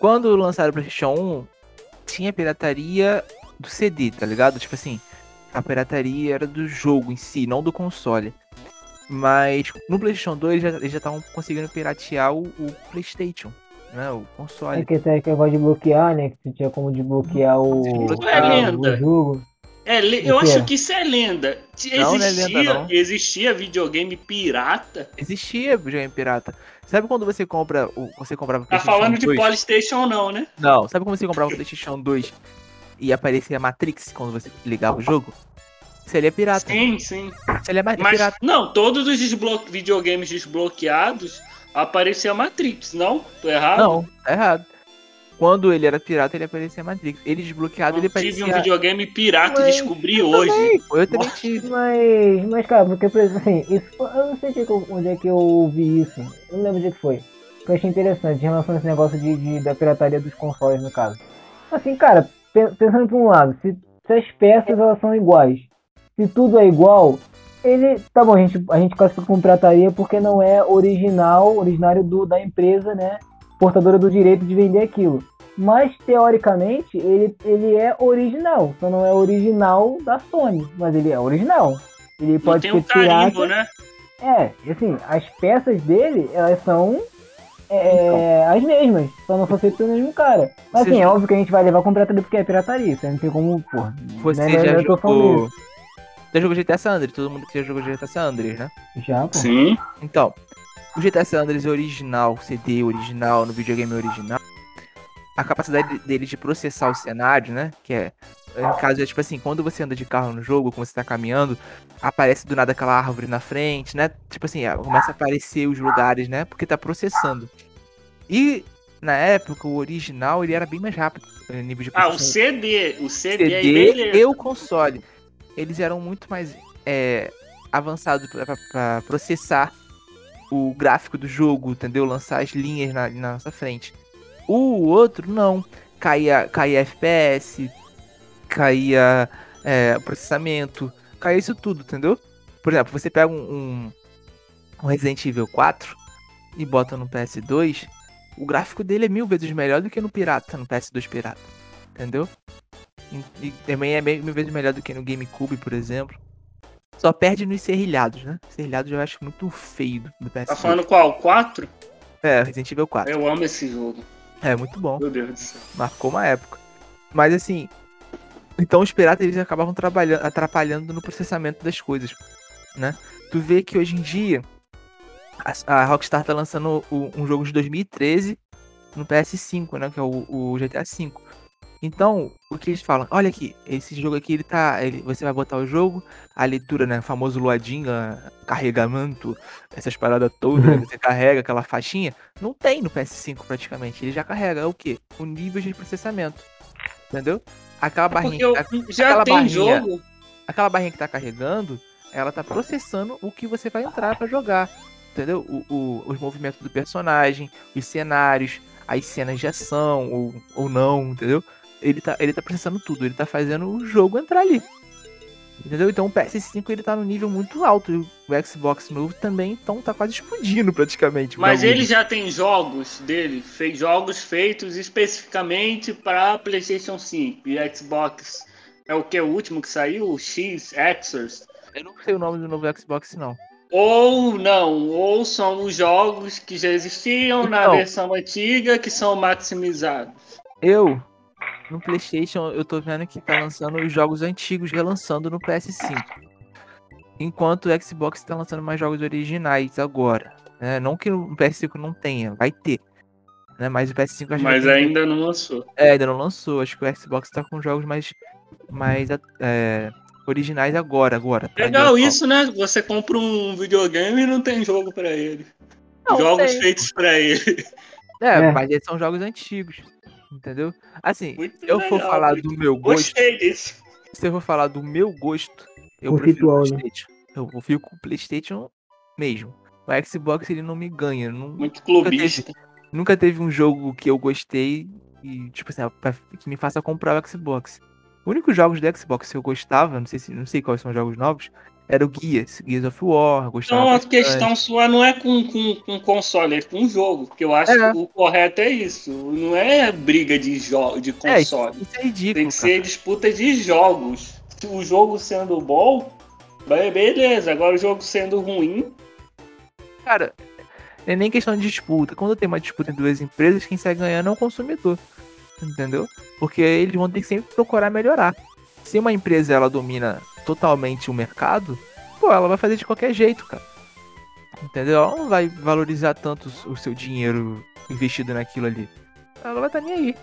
Quando lançaram o PlayStation 1, tinha pirataria do CD, tá ligado? Tipo assim, a pirataria era do jogo em si, não do console. Mas no PlayStation 2 já- eles já estavam conseguindo piratear o, o PlayStation, né? O É console. que até que negócio de bloquear, né? Que você tinha como desbloquear o, É lenda. o jogo. É, le- eu acho que isso é lenda. Existia, Não, não é lenda, não. existia videogame pirata. Existia videogame pirata. Sabe quando você compra o você comprava o Tá PlayStation falando de 2? PlayStation não, né? Não, sabe como você comprava o PlayStation 2 e aparecia a Matrix quando você ligava o jogo? Isso ali é pirata. Sim, sim. Isso ali é, é Mas pirata. não, todos os desblo- videogames desbloqueados aparecia Matrix, não? Tô errado? Não, tá errado. Quando ele era pirata, ele aparecia a Matrix. Ele desbloqueado, Não ele tive aparecia. um videogame pirata e Mas descobri Eu hoje. também, eu também tive. Mas, mas cara, porque, por exemplo, assim, isso, eu não sei onde é, que eu, eu ouvi isso. Eu não lembro onde é que foi. Que eu achei interessante em relação a esse negócio de, de- da pirataria dos consoles, no caso. Assim, cara, pe- pensando por um lado, se, se as peças elas são iguais, se tudo é igual, ele. Tá bom, a gente, a gente classifica como pirataria porque não é original, originário do, da empresa, né? Portadora do direito de vender aquilo. Mas teoricamente ele, ele é original, só não é original da Sony, mas ele é original. Ele pode ser um carimbo, pirata. né? É, e assim, as peças dele, elas são é, as mesmas, só não foi feito pelo mesmo cara. Mas Você assim, é óbvio que a gente vai levar com pirataria porque é pirataria, isso aí não tem como, porra. Você né, né, já jogou. Já jogou GTA San Andreas? Todo mundo que já jogou GTA San Andreas, né? Já, pô. Sim. Então, o GTA San Andreas original, CD original, no videogame original, a capacidade dele de processar o cenário, né? Que é, no caso, é tipo assim, quando você anda de carro no jogo, quando você tá caminhando, aparece do nada aquela árvore na frente, né? Tipo assim, ah, começa a aparecer os lugares, né? Porque tá processando. E na época, o original, ele era bem mais rápido no nível de Ah, o. CD. O CD, CD beleza. e o console. Eles eram muito mais. É, avançado para processar o gráfico do jogo, entendeu? Lançar as linhas na, na nossa frente. O outro não. Caía, caía FPS, caía é, processamento, caía isso tudo, entendeu? Por exemplo, você pega um, um Resident Evil 4 e bota no PS2, o gráfico dele é mil vezes melhor do que no Pirata, no PS2 Pirata. Entendeu? E, também é mil vezes melhor do que no GameCube, por exemplo. Só perde nos serrilhados, né? Serrilhados eu acho muito feio do PS2. Tá falando qual? 4? É, Resident Evil 4. Eu amo esse jogo. É, muito bom. Meu Deus do céu. Marcou uma época. Mas assim, então os piratas eles acabavam atrapalhando no processamento das coisas, né? Tu vê que hoje em dia a, Rockstar tá lançando um jogo de 2013 no PS5, né? Que é o, o GTA V. Então, o que eles falam? Olha aqui, esse jogo aqui, ele tá. Ele, você vai botar o jogo, a leitura, né? O famoso luadinho, carregamento, essas paradas todas, né, você carrega aquela faixinha. Não tem no PS5 praticamente. Ele já carrega. É o quê? O nível de processamento. Entendeu? Aquela é barrinha. Eu, já aquela tem barrinha, jogo. Aquela barrinha que tá carregando, ela tá processando o que você vai entrar para jogar entendeu? O, o, os movimentos do personagem, os cenários, as cenas de ação ou, ou não, entendeu? Ele tá, ele tá processando tudo, ele tá fazendo o jogo entrar ali. Entendeu? Então o PS5 ele tá no nível muito alto. O Xbox novo também então tá quase explodindo praticamente. Mas ele já tem jogos dele, fez jogos feitos especificamente para PlayStation 5 e Xbox. É o que o último que saiu, o X Exors. Eu não sei o nome do novo Xbox não. Ou não, ou são os jogos que já existiam então, na versão antiga que são maximizados. Eu, no PlayStation, eu tô vendo que tá lançando os jogos antigos relançando no PS5. Enquanto o Xbox tá lançando mais jogos originais agora. Né? Não que o PS5 não tenha, vai ter. Né? Mas o PS5 acho Mas ainda não lançou. É, ainda não lançou. Acho que o Xbox tá com jogos mais. mais é, originais agora, agora. Tá Legal isso, né? Você compra um videogame e não tem jogo para ele. Não, jogos tem. feitos para ele. É, é, mas eles são jogos antigos. Entendeu? Assim, se eu for falar do meu gosto. Gostei disso. Se eu for falar do meu gosto, eu o prefiro o né? PlayStation. Eu fico com o PlayStation mesmo. O Xbox ele não me ganha. Não, Muito clubista. Nunca teve, nunca teve um jogo que eu gostei e, tipo assim, pra, que me faça comprar o Xbox. Os únicos jogos do Xbox que eu gostava, não sei, se, não sei quais são os jogos novos, era o Gears, Gears of War. Gostava então a questão sua não é com, com, com console, é com jogo. Porque eu acho é. que o correto é isso. Não é briga de, jo de console. É, isso, isso é ridículo. Tem que cara. ser disputa de jogos. O jogo sendo bom, beleza. Agora o jogo sendo ruim. Cara, não é nem questão de disputa. Quando tem uma disputa entre duas empresas, quem sai ganhando é o consumidor entendeu? Porque eles vão ter que sempre procurar melhorar. Se uma empresa ela domina totalmente o mercado, pô, ela vai fazer de qualquer jeito, cara. Entendeu? Ela não vai valorizar tanto o seu dinheiro investido naquilo ali. Ela vai estar tá nem aí.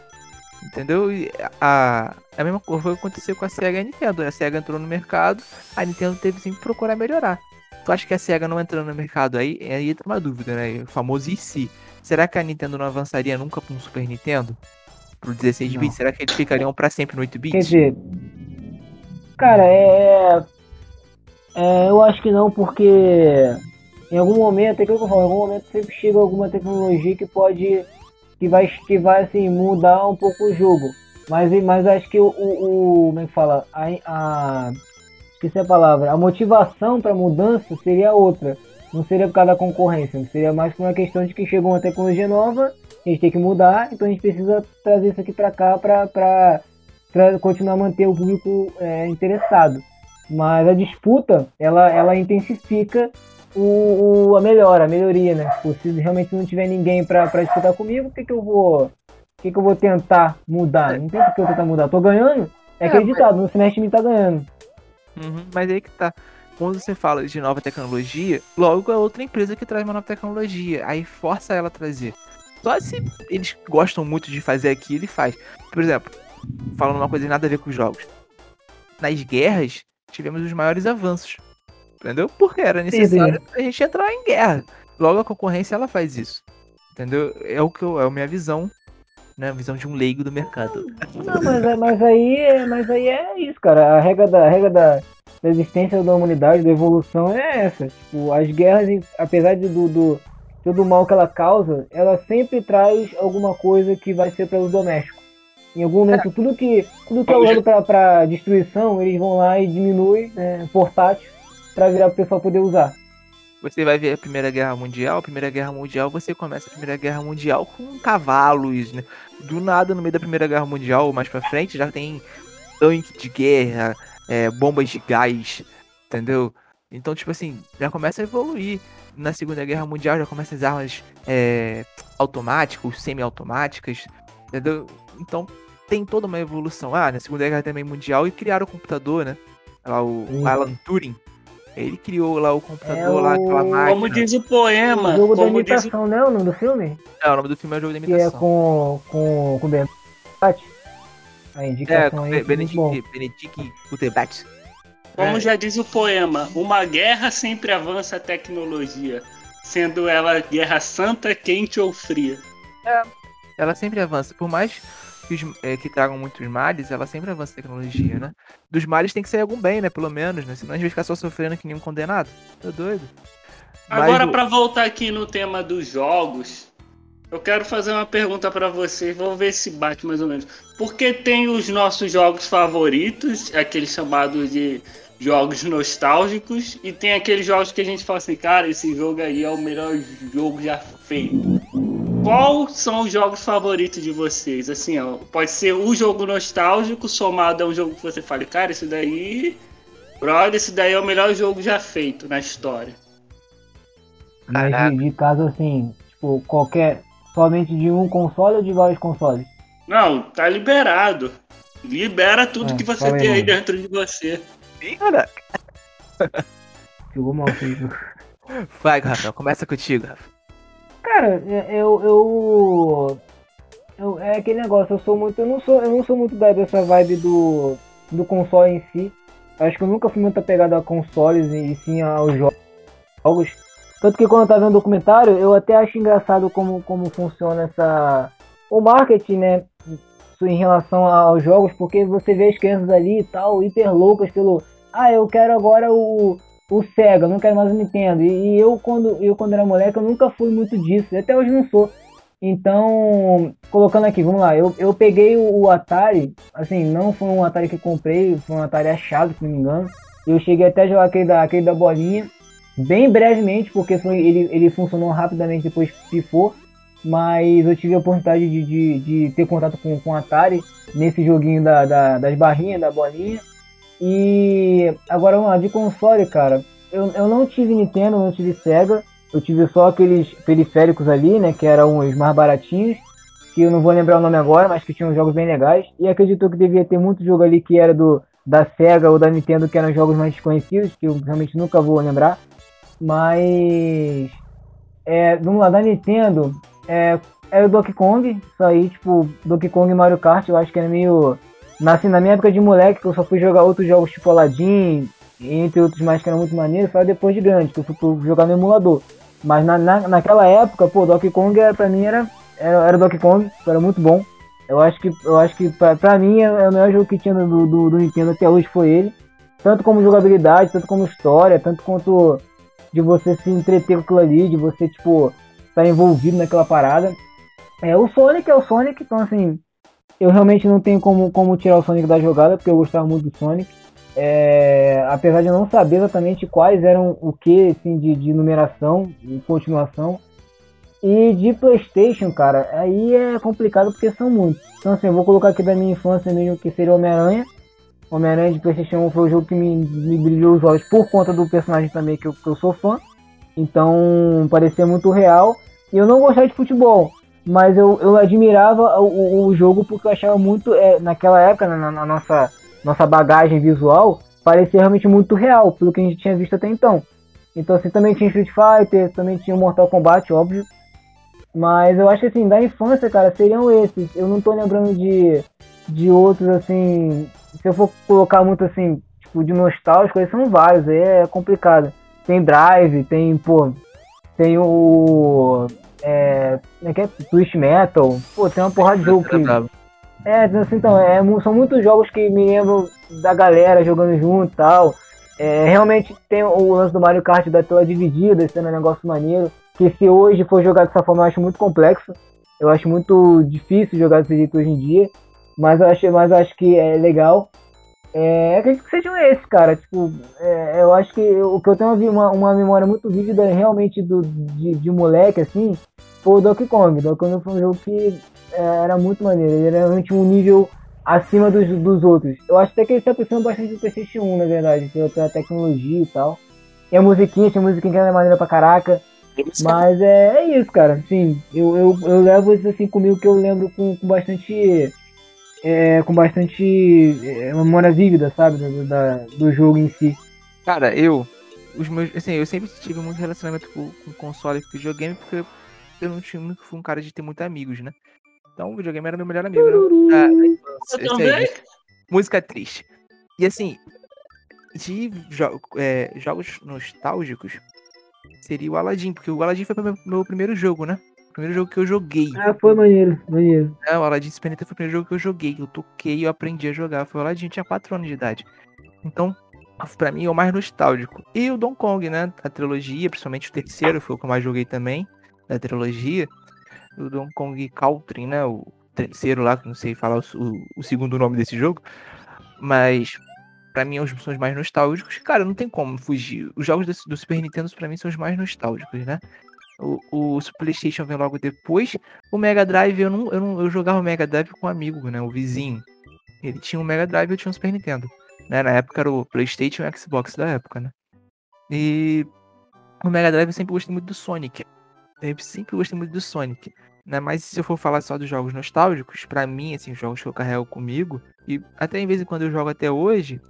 Entendeu? E a, a mesma coisa foi acontecer com a SEGA e a Nintendo. A SEGA entrou no mercado, a Nintendo teve sempre que procurar melhorar. Tu acha que a SEGA não entrando no mercado aí? Aí entra uma dúvida, né? O famoso e se. Será que a Nintendo não avançaria nunca para um Super Nintendo? pro 16 bits? Será que eles ficariam para sempre no 8 bits? Quer dizer, cara, é, é, eu acho que não, porque em algum momento, é que eu falo, em algum momento sempre chega alguma tecnologia que pode que vai que vai assim mudar um pouco o jogo. Mas mas acho que o, o, o como é que fala? A, a esqueci a palavra. A motivação para mudança seria outra. Não seria por causa da concorrência, seria mais por uma questão de que chegou uma tecnologia nova a gente tem que mudar, então a gente precisa trazer isso aqui para cá para continuar a manter o público é, interessado. Mas a disputa, ela, ela intensifica o, o, a melhora, a melhoria, né? Pô, se realmente não tiver ninguém para disputar comigo, o que, que eu vou. O que, que eu vou tentar mudar? Não tem o que eu tentar mudar. Tô ganhando? É, é acreditado, mas... no semestre me tá ganhando. Uhum, mas aí que tá. Quando você fala de nova tecnologia, logo é outra empresa que traz uma nova tecnologia. Aí força ela a trazer. Só se eles gostam muito de fazer aquilo, ele faz. Por exemplo, falando uma coisa nada a ver com os jogos. Nas guerras, tivemos os maiores avanços. Entendeu? Porque era necessário a gente entrar em guerra. Logo a concorrência ela faz isso. Entendeu? É o que eu, é a minha visão, né? A visão de um leigo do mercado. Não, mas, mas aí, mas aí é isso, cara. A regra da a regra da da existência da humanidade, da evolução, é essa. Tipo, as guerras, apesar de, do, do todo o mal que ela causa, ela sempre traz alguma coisa que vai ser para o doméstico. Em algum momento, tudo que tudo que é usado para destruição, eles vão lá e diminuem né, portátil para virar para o pessoal poder usar. Você vai ver a Primeira Guerra Mundial, a Primeira Guerra Mundial, você começa a Primeira Guerra Mundial com cavalos, né? Do nada, no meio da Primeira Guerra Mundial, mais pra frente, já tem tanque de guerra, é, bombas de gás, entendeu? Então, tipo assim, já começa a evoluir. Na Segunda Guerra Mundial já começa as armas é, automáticas, semi-automáticas, entendeu? Então tem toda uma evolução. Ah, na Segunda Guerra também Mundial e criaram o computador, né? Lá o uhum. Alan Turing. Ele criou lá o computador, é lá, aquela máquina. Como diz o poema. O jogo da imitação, diz... né? O nome do filme? É, o nome do filme é o jogo da imitação. Que é com, com, com Ben A indicação é, aí. Benedict, Benedict Cumberbatch. Como é. já diz o poema, uma guerra sempre avança a tecnologia, sendo ela guerra santa, quente ou fria. É, ela sempre avança. Por mais que, os, é, que tragam muitos males, ela sempre avança a tecnologia, né? Dos males tem que sair algum bem, né? Pelo menos, né? Senão a gente vai ficar só sofrendo que nem um condenado. Tá doido? Agora, Mas, para voltar aqui no tema dos jogos, eu quero fazer uma pergunta para vocês. Vamos ver se bate mais ou menos. Porque tem os nossos jogos favoritos, aqueles chamados de jogos nostálgicos, e tem aqueles jogos que a gente fala assim, cara, esse jogo aí é o melhor jogo já feito. Qual são os jogos favoritos de vocês? Assim, ó, pode ser o jogo nostálgico somado a um jogo que você fale, cara, esse daí. Brother, esse daí é o melhor jogo já feito na história. Mas de, de caso assim, tipo, qualquer. Somente de um console ou de vários consoles? Não, tá liberado. Libera tudo é, que você tem aí dentro de você. Ih, caraca. Jogou mal, filho. Vai, Rafael, começa contigo, Rafa. Cara, é, eu, eu, eu, É aquele negócio, eu sou muito. Eu não sou, eu não sou muito dessa vibe do, do console em si. Acho que eu nunca fui muito apegado a consoles e sim aos jogos. Tanto que quando eu tava vendo o documentário, eu até acho engraçado como, como funciona essa. O marketing, né? Em relação aos jogos, porque você vê as crianças ali e tal, hiper loucas pelo. Ah, eu quero agora o, o Sega, não quero mais o Nintendo. E, eu, quando, eu, quando era moleque, eu nunca fui muito disso. Até hoje não sou. Então, colocando aqui, vamos lá. Eu, eu peguei o, o, Atari, assim, não foi um Atari que comprei, foi um Atari achado, se não me engano. Eu cheguei até a jogar aquele da, aquele da bolinha, bem brevemente, porque foi, ele, ele funcionou rapidamente, depois pifou. Mas eu tive a oportunidade de, de, de ter contato com o Atari nesse joguinho da, da, das barrinhas, da bolinha. E agora vamos lá, de console, cara, eu, eu não tive Nintendo, não tive Sega, eu tive só aqueles periféricos ali, né, que eram os mais baratinhos, que eu não vou lembrar o nome agora, mas que tinham jogos bem legais. E acredito que devia ter muito jogo ali que era do da Sega ou da Nintendo, que eram jogos mais desconhecidos, que eu realmente nunca vou lembrar. Mas é, vamos lá, da Nintendo, é, era o Donkey Kong, isso aí, tipo, Donkey Kong e Mario Kart, eu acho que era meio Nasci na minha época de moleque, que eu só fui jogar outros jogos tipo Aladdin, entre outros mais que eram muito maneiros, foi depois de grande, que eu fui jogar no emulador. Mas na, na, naquela época, pô, Donkey Kong era, pra mim era, era, era Donkey Kong, era muito bom. Eu acho que, eu acho que pra, pra mim é, o melhor jogo que tinha do, do, do Nintendo até hoje foi ele. Tanto como jogabilidade, tanto como história, tanto quanto de você se entreter com aquilo ali, de você, tipo, estar tá envolvido naquela parada. É, o Sonic é o Sonic, então assim, eu realmente não tenho como, como tirar o Sonic da jogada, porque eu gostava muito do Sonic. É, apesar de eu não saber exatamente quais eram o que assim, de, de numeração e continuação. E de Playstation, cara, aí é complicado porque são muitos. Então assim, eu vou colocar aqui da minha infância mesmo que seria Homem-Aranha. Homem-Aranha de Playstation 1 foi o jogo que me, me brilhou os olhos por conta do personagem também que eu, que eu sou fã. Então parecia muito real. E eu não gostava de futebol mas eu, eu admirava o, o jogo porque eu achava muito, é, naquela época, na, na, nossa, nossa bagagem visual, parecia realmente muito real, pelo que a gente tinha visto até então. Então, assim, também tinha Street Fighter, também tinha Mortal Kombat, óbvio. Mas eu acho que, assim, da infância, cara, seriam esses. Eu não tô lembrando de, de outros, assim. Se eu for colocar muito, assim, tipo, de nostálgico, eles são vários, aí é complicado. Tem Drive, tem, pô, tem o é, é que é Twist Metal. Pô, tem uma porrada de jogo que. É, assim, então, é, são muitos jogos que me lembram da galera jogando junto e tal. É, realmente tem o lance do Mario Kart da tela dividida, sendo um negócio maneiro. Que se hoje for jogar dessa forma, eu acho muito complexo. Eu acho muito difícil jogar desse jeito hoje em dia. Mas eu acho, mas eu acho que é legal. É, acredito que sejam esses, cara. Tipo, é, eu acho que o que eu tenho uma, uma memória muito vívida realmente do, de, de moleque, assim, foi o Donkey Kong. Donkey Kong foi um jogo que é, era muito maneiro. Ele era realmente um nível acima dos, dos outros. Eu acho até que ele se aproxima bastante do PlayStation 1, na verdade, pela tecnologia e tal. E a musiquinha, tinha musiquinha que era maneira pra caraca. Mas é, é isso, cara. Sim, eu, eu, eu levo isso assim comigo que eu lembro com, com bastante. É, com bastante é, memória vívida, sabe? Do, da, do jogo em si. Cara, eu. Os meus, assim, eu sempre tive muito relacionamento com, com console e videogame, porque eu não tinha nunca fui um cara de ter muitos amigos, né? Então o videogame era meu melhor amigo. Né? eu também. Música triste. E assim, de jo é, jogos nostálgicos, seria o Aladdin, porque o Aladdin foi meu, meu primeiro jogo, né? Primeiro jogo que eu joguei. Ah, foi maneiro, maneiro. É, o Aladdin Super Nintendo foi o primeiro jogo que eu joguei. Eu toquei, eu aprendi a jogar. Foi o Aladdin, eu tinha 4 anos de idade. Então, pra mim é o mais nostálgico. E o Donkey Kong, né? A trilogia, principalmente o terceiro, foi o que eu mais joguei também, da trilogia. O Donkey Kong Country, né? O terceiro lá, que não sei falar o, o segundo nome desse jogo. Mas para mim, são os mais nostálgicos. Cara, não tem como fugir. Os jogos do, do Super Nintendo, para mim, são os mais nostálgicos, né? O, o PlayStation vem logo depois. O Mega Drive, eu não, eu não eu jogava o Mega Drive com um amigo, né? O vizinho. Ele tinha um Mega Drive e eu tinha um Super Nintendo. Né? Na época era o PlayStation e o Xbox da época, né? E o Mega Drive eu sempre gostei muito do Sonic. Eu sempre gostei muito do Sonic. Né? Mas se eu for falar só dos jogos nostálgicos, para mim, assim, os jogos que eu carrego comigo, e até em vez em quando eu jogo até hoje,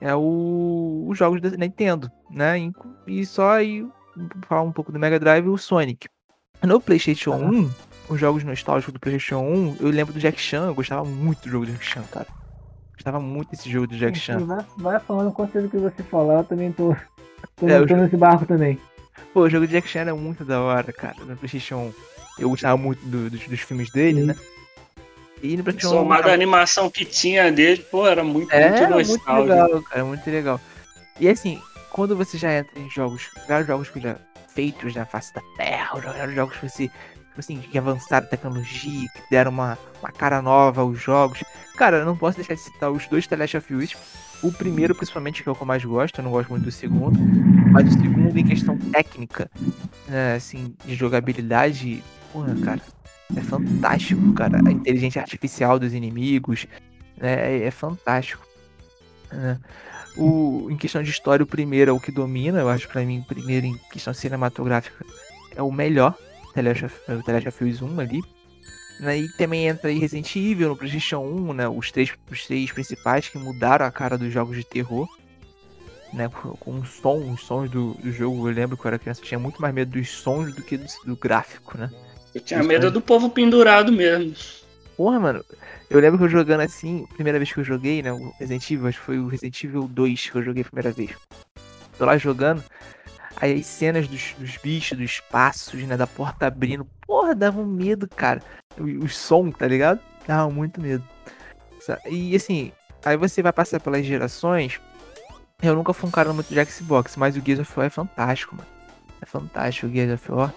é o, os jogos da Nintendo, né? E só aí falar um pouco do Mega Drive e o Sonic. No PlayStation 1, os jogos nostálgicos do PlayStation 1, eu lembro do Jack Chan, eu gostava muito do jogo do Jack Chan, cara. Gostava muito desse jogo do Jack Chan. Vai, vai falando com certeza que você falar, eu também tô, tô, é, tô nesse barco também. Pô, o jogo do Jack Chan era muito da hora, cara, no PlayStation 1. Eu gostava muito do, do, dos filmes dele, Sim. né? E no PlayStation Somado a animação que tinha dele, pô, era muito, é, muito Muito legal, cara, muito legal. E assim, quando você já entra em jogos, vários jogos feitos na face da Terra, vários jogos que você, assim, que avançaram tecnologia, que deram uma, uma cara nova aos jogos. Cara, eu não posso deixar de citar os dois The Last of Us. O primeiro, principalmente, que é o que eu mais gosto, eu não gosto muito do segundo. Mas o segundo, em questão técnica, né, assim, de jogabilidade, porra, cara, é fantástico, cara. A inteligência artificial dos inimigos né, é, é fantástico. Né? O, em questão de história, o primeiro é o que domina. Eu acho para mim, o primeiro em questão cinematográfica é o melhor. O The Last of Us 1 ali. Né? E também entra aí Resident Evil no PlayStation 1, né? Os três, os três principais que mudaram a cara dos jogos de terror. Né, com o som, os sons do, do jogo, eu lembro que eu era criança, eu tinha muito mais medo dos sons do que do, do gráfico, né? Eu tinha medo do povo pendurado mesmo. Porra, mano. Eu lembro que eu jogando assim, primeira vez que eu joguei, né? O Resident Evil, acho que foi o Resident Evil 2 que eu joguei a primeira vez. Tô lá jogando. Aí as cenas dos, dos bichos, dos passos, né? Da porta abrindo. Porra, dava um medo, cara. O, o som, tá ligado? Dava muito medo. E assim, aí você vai passar pelas gerações. Eu nunca fui um cara muito de Xbox, mas o Gears of War é fantástico, mano. É fantástico o Gears of War.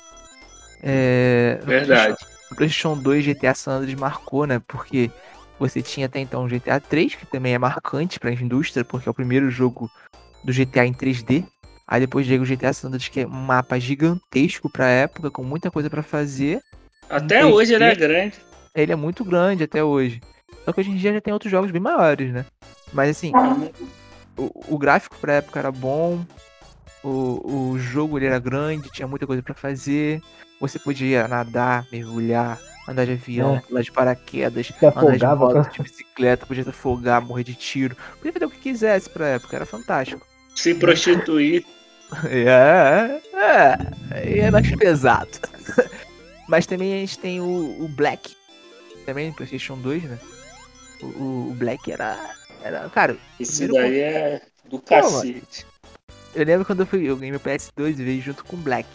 É, Verdade. No PlayStation 2, GTA San Andreas marcou, né? Porque você tinha até então o GTA 3, que também é marcante para a indústria, porque é o primeiro jogo do GTA em 3D. Aí depois chega o GTA San Andreas, que é um mapa gigantesco pra época, com muita coisa para fazer. Até hoje ele é grande. Ele é muito grande até hoje. Só que hoje em dia já tem outros jogos bem maiores, né? Mas assim, o, o gráfico pra época era bom, o, o jogo ele era grande, tinha muita coisa para fazer. Você podia nadar, mergulhar, andar de avião, é. pular de paraquedas, andar de moto, de bicicleta, podia se afogar, morrer de tiro. Podia fazer o que quisesse pra época, era fantástico. Se prostituir. é, é, é mais pesado. Mas também a gente tem o, o Black, também no PlayStation 2, né? O, o Black era, era. Cara. Esse daí é do cacete. Eu lembro quando eu fui. Eu ganhei meu PS2 e veio junto com o Black.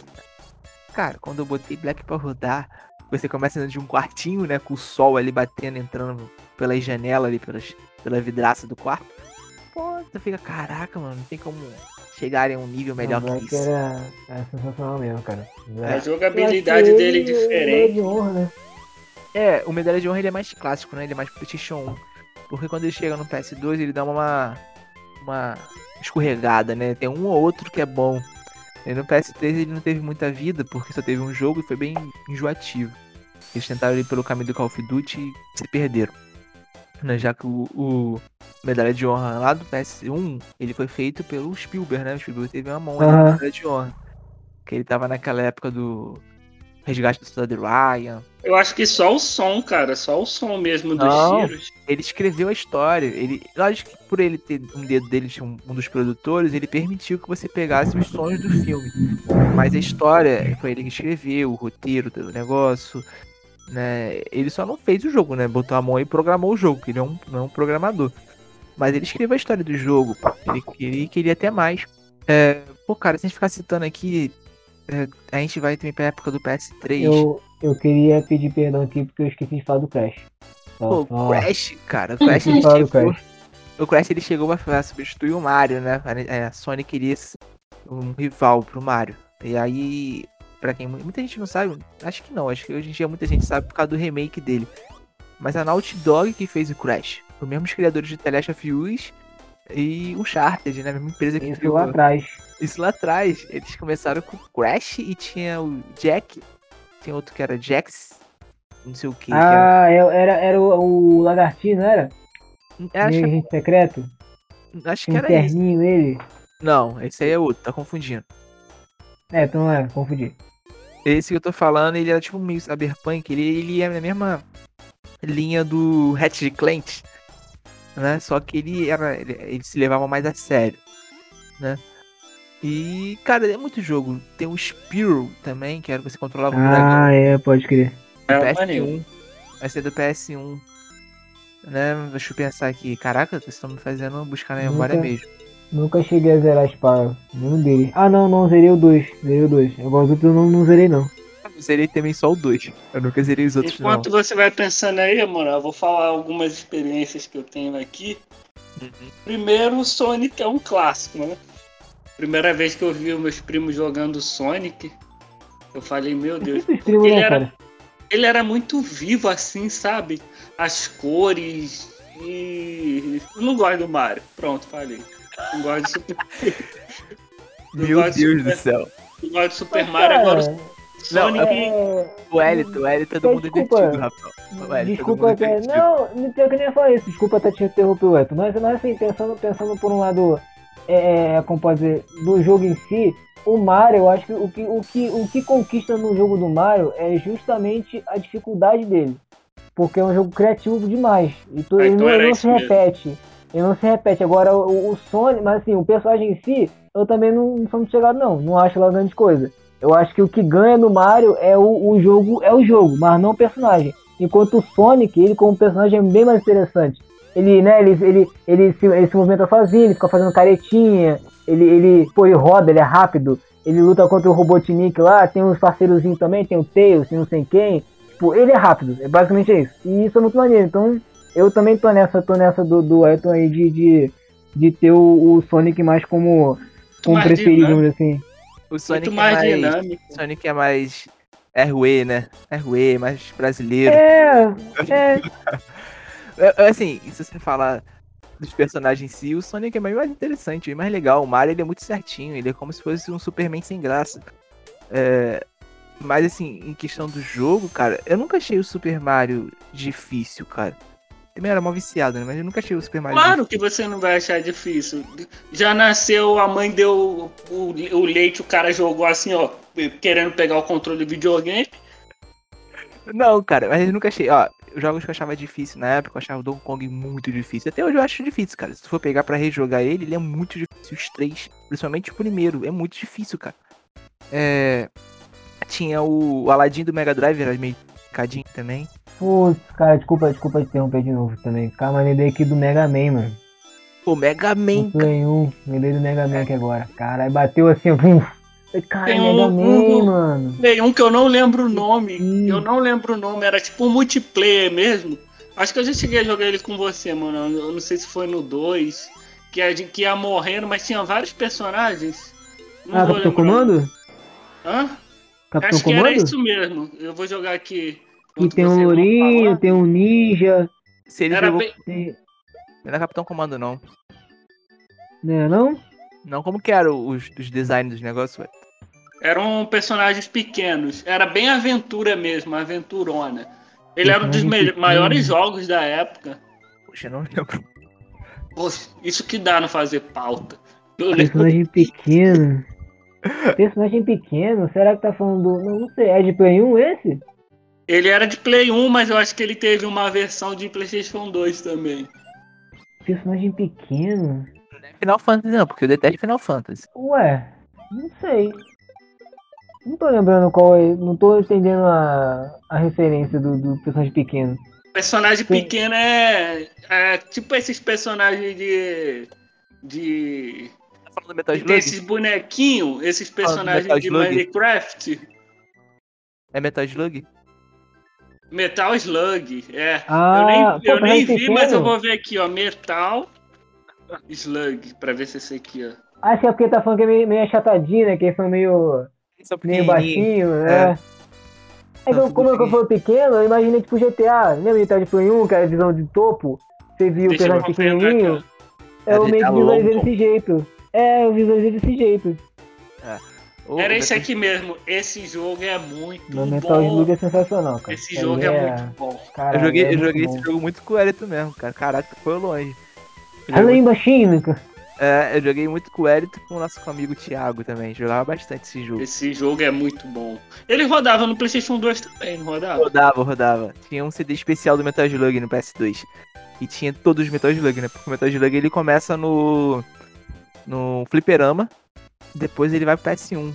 Cara, quando eu botei Black pra rodar, você começa dentro de um quartinho, né? Com o sol ali batendo, entrando pelas janelas ali, pelas, pela vidraça do quarto. pô, tu fica, caraca, mano, não tem como chegarem a um nível melhor Não, que Black isso. era, era sensacional mesmo, cara. A jogabilidade dele é ele diferente. de honra, né? É, o Medalha de Honra ele é mais clássico, né? Ele é mais PlayStation 1. Porque quando ele chega no PS2, ele dá uma. Uma escorregada, né? Tem um ou outro que é bom. E no PS3 ele não teve muita vida, porque só teve um jogo e foi bem enjoativo. Eles tentaram ir pelo caminho do Call of Duty e se perderam. Né? Já que o, o Medalha de Honra lá do PS1, ele foi feito pelo Spielberg, né? O Spielberg teve uma mão Aham. na Medalha de Honra. Que ele tava naquela época do Resgate do Soldado Ryan, Eu acho que só o som, cara. Só o som mesmo dos Não. tiros. ele escreveu a história. Ele, lógico que por ele ter um dedo dele um, um dos produtores, ele permitiu que você pegasse os sons do filme. Mas a história foi ele que escreveu, o roteiro do negócio, né? Ele só não fez o jogo, né? Botou a mão e programou o jogo, que ele é um, não é um programador. Mas ele escreveu a história do jogo. Ele queria, até mais. É, pô, cara, se a gente ficar citando aqui, a gente vai também pra época do PS3. Eu, eu queria pedir perdão aqui porque eu esqueci de falar do Crash. Só- Pô, só- o Crash, cara, o Crash ele chegou, Crash. o Crash ele chegou pra substituir o Mario, né? A Sony queria ser um rival pro Mario. E aí, pra quem muita gente não sabe, acho que não, acho que hoje em dia muita gente sabe por causa do remake dele. Mas a Naughty Dog que fez o Crash, os mesmos criadores de The Last of Us e o Uncharted, né? A mesma empresa que Isso criou lá atrás. isso lá atrás. Eles começaram com o Crash e tinha o Jack, tinha outro que era Jax, não sei o que. que era, Ah, é- era, era o, o lagartinho, não era? É, acho, que, agente secreto? acho que um era isso. terninho nele. Não, esse aí é outro, tá confundindo. É, então não é, confundi. Esse que eu tô falando, ele era tipo meio cyberpunk, ele, ele é na mesma linha do Ratchet Clank, né? Só que ele era. Ele, ele se levava mais a sério, né? E, cara, é muito jogo. Tem o Spiro também, que era que você controlava o dragão Ah, é, pode crer. É. PS1. Vai ser do PS1. Né? Deixa eu pensar aqui. Caraca, vocês estão me fazendo buscar na memória Nunca- mesmo. Nunca cheguei a zerar Spyro. Nenhum deles. Ah, não, não, zerei o 2. Zerei o 2. Agora os outros eu não, não zerei, não. Eu zerei também só o 2. Eu nunca zerei os outros, Enquanto você vai pensando aí, mano, eu vou falar algumas experiências que eu tenho aqui. não. Primeiro, o Sonic é um clássico, né? Primeira vez que eu vi os meus primos jogando Sonic, eu falei, meu Deus, ele né, era- ele era muito vivo assim, sabe? As cores e. Eu não gosto do Mario. Pronto, falei. Não gosto de Super, Eu Meu Deus do céu. não gosto de Super Mas, Mario. Agora cara, Sonic. é... O Elito, o Elito é do mundo Desculpa. invertido, Rafael. Elito é Desculpa mundo até. invertido. Não, não tem que nem falar isso. Desculpa até te interromper, Eto. Mas, mas assim, pensando, pensando por um lado, é, é, como pode dizer, do jogo em si, o Mario, eu acho que o que, o, que o que conquista no jogo do Mario é justamente a dificuldade dele. Porque é um jogo criativo demais. E tu, Ah, ele então não, ele não se mesmo. repete. Ele não se repete. Agora, o, o Sonic, mas assim, o personagem em si, eu também não, não sou muito chegado, não. Não acho lá grande coisa. Eu acho que o que ganha no Mario é o, o jogo, é o jogo, mas não o personagem. Enquanto o Sonic, ele como personagem é bem mais interessante. Ele, né, ele, ele, ele, se, ele se movimenta sozinho, ele fica fazendo caretinha, ele, ele, pô, ele roda, ele é rápido, ele luta contra o Robotnik lá, tem uns parceirozinhos também, tem o Tails, tem não sei quem. Tipo, ele é rápido, é basicamente isso. E isso é muito maneiro. Então, eu também tô nessa, tô nessa do, do Ayrton aí de, de, de ter o, o Sonic mais como, como preferido, dizer assim. O Sonic Muito mais é mais. dinâmico. Sonic é mais. RWE, né? RWE, mais brasileiro. É, é, É, é, Assim, se você falar dos personagens em si, o Sonic é bem mais interessante, bem mais legal. O Mario ele é muito certinho, ele é como se fosse um Superman sem graça. É, Mas assim, em questão do jogo, cara, eu nunca achei o Super Mario difícil, cara. Também era mó viciado, né? Mas eu nunca achei o Super Mario Claro que você não vai achar difícil. Já nasceu, a mãe deu o, o leite, o cara jogou assim, ó, querendo pegar o controle do videogame. difícil. Não, cara, mas eu nunca achei. Ó, os jogos que eu achava difícil na época, eu achava o Donkey Kong muito difícil. Até hoje eu acho difícil, cara. Se tu for pegar pra rejogar ele, ele é muito difícil. Os três, principalmente o primeiro, é muito difícil, cara. É. Tinha o, o Aladdin do Mega Drive, era meio cadinho também. Putz, cara, desculpa, desculpa te interromper de novo também. Cara, mas lembrei aqui do Mega Man, mano. Pô, Mega Man, Play 1, lembrei do Mega Man aqui agora. Caralho, bateu assim, vum. Cara, Tem Mega um- Man, um- mano. Tem um que eu não lembro o nome. Sim. Eu não lembro o nome, era tipo um multiplayer mesmo. Acho que eu já cheguei a jogar ele com você, mano. Eu não sei se foi no 2. que, a gente- que ia morrendo, mas tinha vários personagens. Não Ah, Capitão. Comando? Hã? Capitão Acho que era Comando? isso mesmo. Eu vou jogar aqui. Que enquanto tem um lourinho, tem um ninja. Se ele Era jogou. bem-. Não era Capitão Comando, não. Né, não? Não, como que era os, os designs dos negócios, ué? Eram personagens pequenos. Era bem aventura mesmo, aventurona. Ele era um dos maiores jogos da época. Poxa, eu não lembro. Poxa, isso que dá não fazer pauta. Eu lembro- Personagem pequeno. Personagem pequeno? Será que tá falando do. Não, não sei, é de Play 1 esse? Ele era de Play 1, mas eu acho que ele teve uma versão de PlayStation 2 também. Personagem pequeno? Não é Final Fantasy, não, porque eu detesto Final Fantasy. Ué, não sei. Não tô lembrando qual é. Não tô entendendo a, a referência do, do personagem pequeno. Personagem Sim. pequeno é, é tipo esses personagens de. de. Tá falando do Metal tem esses Slug? bonequinhos, esses personagens de Slug? Minecraft. É Metal Slug? Metal Slug, é. Ah, eu nem, pô, eu nem personagem vi, mas eu vou ver aqui, ó. Metal Slug, pra ver se é esse aqui, ó. Acho que é porque tá falando que é meio, meio achatadinho, né? Que ele foi meio, São meio baixinho, né? É, Tá que como eu fui pequeno, eu imaginei tipo GTA. Lembra de Ted Play 1, que era a visão de topo? Você viu o personagem pequenininho? Eu meio tá que visualizei desse jeito. É, eu visualizei desse jeito. Ô, Era esse Metal- aqui mesmo. Esse jogo é muito No Metal bom. Slug é sensacional, cara. Esse jogo é, muito bom. Eu Caralho, joguei, é eu muito joguei bom. esse jogo muito com o Elito mesmo, cara. Caraca, foi longe. Eu Além joguei, baixinho, cara. é, eu joguei muito com o Elito com o nosso amigo Thiago também. Jogava bastante esse jogo. Esse jogo é muito bom. Ele rodava no PlayStation 2 também, não rodava? Rodava, rodava. Tinha um CD especial do Metal Slug no PS2. E tinha todos os Metal Slug, né? Porque o Metal Slug ele começa no. no Fliperama. Depois ele vai pro PS1.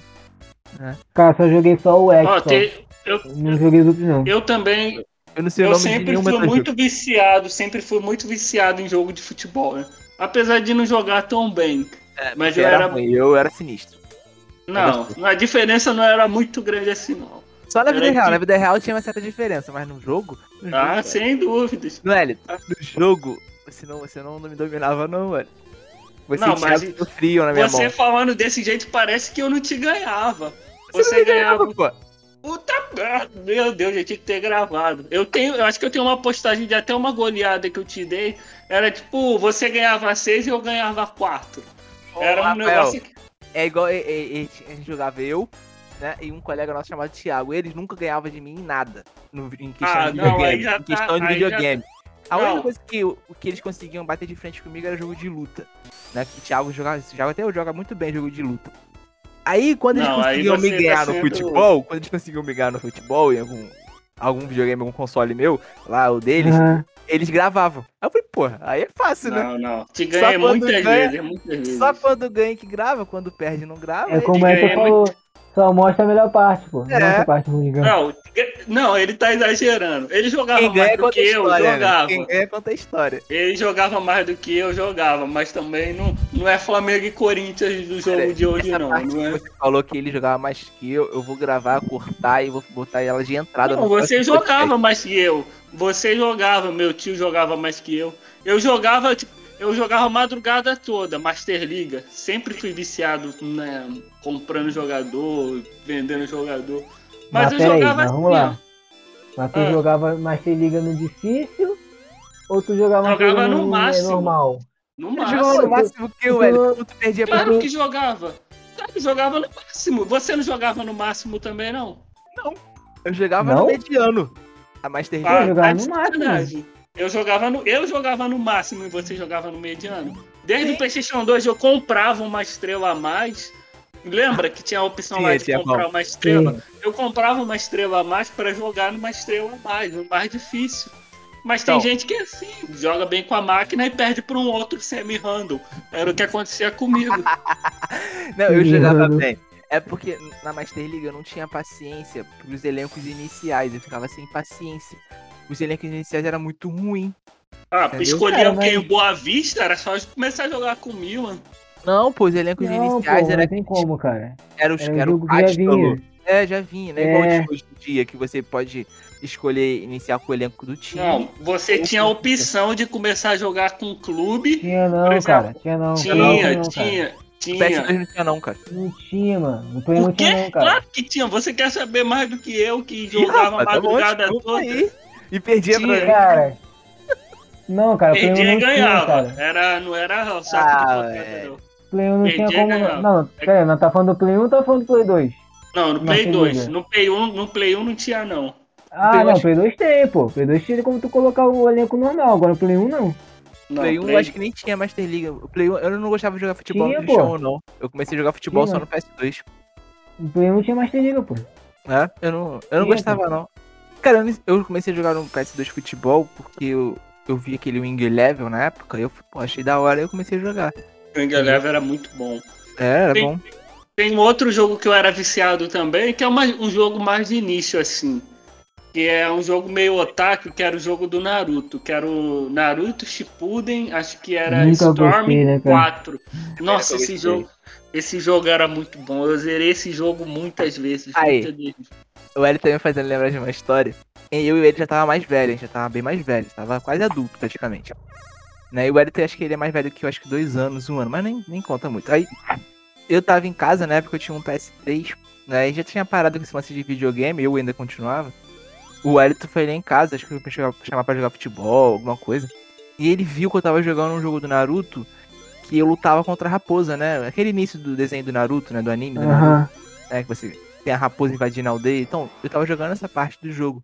Cara, só joguei só o X. Ó, te- eu, Não joguei os outros, não. eu também, Eu não sei o eu sempre fui muito viciado, sempre fui muito viciado em jogo de futebol, né? Apesar de não jogar tão bem. É, mas eu era era- ruim, eu era sinistro. Não, a diferença não era muito grande assim, não. Só na vida Era real, que- na vida real tinha uma certa diferença, mas no jogo. No Ah, jogo, sem dúvidas. No Elito, no jogo, você não, você não me dominava, não, velho. Você Não, mas muito frio na minha Você mão. falando desse jeito parece que eu não te ganhava. Você, Você, ganhava. ganhava, pô. Puta merda, meu Deus, eu tinha que ter gravado. Eu tenho, eu acho que eu tenho uma postagem de até uma goleada que eu te dei. Era tipo, você ganhava seis e eu ganhava quatro. Ô, Era um Rafael, negócio que. É igual a gente jogava eu, né? E um colega nosso chamado Thiago. Eles nunca ganhavam de mim em nada. No, em questão Ah, de não, videogame. em questão tá- de aí já videogame. A Não. única coisa que, o que eles conseguiam bater de frente comigo era jogo de luta. Né? Que o Thiago jogava, o Thiago até eu joga muito bem jogo de luta. Aí quando eles Não, conseguiam me tá ganhar no sendo- futebol, quando eles conseguiam me ganhar no futebol, em algum, algum videogame, algum console meu, lá, o deles, Aham. eles gravavam. Aí eu falei, porra, aí é fácil, né? Não, não. Te quando muitas ganha- vezes, muitas vezes. Só quando ganha que grava, quando perde não grava. É aí- como é que ganhei falou. Só mostra a melhor parte, pô. Não É. mostra a parte ruim. Não, não, ele tá exagerando. Ele jogava Quem mais do que eu, história, né? jogava. Quem ganha conta a história. Ele jogava mais do que eu jogava, mas também não, não é Flamengo e Corinthians do jogo Cara, de hoje, essa não. parte Não, é... você falou que ele jogava mais que eu, eu vou gravar, cortar e vou botar ela de entrada não você jogava mais que eu. Você jogava, meu tio jogava mais que eu. Eu jogava, tipo, eu jogava madrugada toda, Master Liga. Sempre fui viciado, né, comprando jogador, vendendo jogador. Mas, Mas eu jogava mas assim, vamos lá. ó. Mas tu Ah. jogava Master Liga no difícil? Ou tu jogava Jogava Liga no no, máximo. normal? No máximo. jogava no Máximo. que eu, velho. Tu perdia pra Claro mim. que jogava. Claro que jogava no máximo. Você não jogava no máximo também, não? Eu jogava Não? no mediano. A Master Ah, League. jogava tá no máximo. Eu jogava no, eu jogava no máximo e você jogava no mediano. Desde Sim. o PlayStation 2 eu comprava uma estrela a mais. Lembra que tinha a opção Tinha, lá de comprar bom. uma estrela? Sim. Eu comprava uma estrela a mais pra jogar numa estrela a mais, no mais difícil. Mas tem Então. gente que é assim, joga bem com a máquina e perde pra um outro semi-handle. Era o que acontecia comigo. Não, eu Sim, jogava mano. bem. É porque na Master League eu não tinha paciência pros elencos iniciais. Eu ficava sem paciência. Os elencos iniciais eram muito ruins. Ah, Entendeu? escolher Cara, alguém mas- em Boa Vista era só começar a jogar com o Milan. Não, pô, os elencos Não, pô, iniciais não era, tem como, cara. era os, Era era o. É, já vinha, né? É. Igual de hoje em dia, que você pode escolher iniciar com o elenco do time. Não, você tinha a opção de começar a jogar com o clube. Tinha não, exemplo, cara. Tinha não. Tinha, não, não, cara. tinha, O tinha. PS2 não tinha não, cara. Não tinha, mano. Não tinha não, cara. Claro que tinha. Você quer saber mais do que eu, que Ih, jogava rapaz, tá bom, madrugada toda. aí. E perdia Tinha. pra. Cara. Não, cara, Play 1 Perdia não e tinha, ganhava. cara. Era, não era só Ah, tudo velho. pancada, não. Play 1 não tinha Perdia e como. ganhava. Não, pera aí, nós tá falando do Play 1 ou tá falando do Play 2? Não, no Não Play tem 2. liga. No Play 1, no Play 1 não tinha, não. Ah, Play não, acho- Play 2 tem, pô. Play 2 tinha como tu colocar o elenco normal, agora o Play 1 não. não Play 1 eu acho que nem tinha Master League. O Play 1, eu não gostava de jogar futebol Tinha, no pô. chão, não. Eu comecei a jogar futebol Tinha. só no PS2. O Play 1 tinha Master Liga, pô. É, eu não, eu não Tinha, gostava, não. Cara, eu, comecei a jogar no PS2 futebol porque eu, eu vi aquele Wing Level na época e eu pô, achei da hora e eu comecei a jogar. O Wing Eleven era muito bom. É, era Tem- bom. Tem um outro jogo que eu era viciado também, que é uma- um jogo mais de início, assim. Que é um jogo meio otaku, que era o jogo do Naruto. Que era o Naruto Shippuden, acho que era Nunca Storm gostei, né, cara? 4. Nossa, esse jogo, esse jogo era muito bom. Eu zerei esse jogo muitas vezes. Aí. muitas vezes. O L também fazendo lembrar de uma história. E eu e ele já tava mais velho, a gente já tava bem mais velho, tava quase adulto praticamente. Né? E o Elton, acho que ele é mais velho que eu, acho que dois anos, um ano, mas nem, nem conta muito. Aí eu tava em casa, na época eu tinha um PS3, né? E já tinha parado com esse lance de videogame, eu ainda continuava. O Elton foi lá em casa, acho que eu chamar, chamar pra jogar futebol, alguma coisa. E ele viu que eu tava jogando um jogo do Naruto que eu lutava contra a raposa, né? Aquele início do desenho do Naruto, né? Do anime do Naruto Aham. né? Que você tem a raposa invadindo a aldeia. Então, eu tava jogando essa parte do jogo.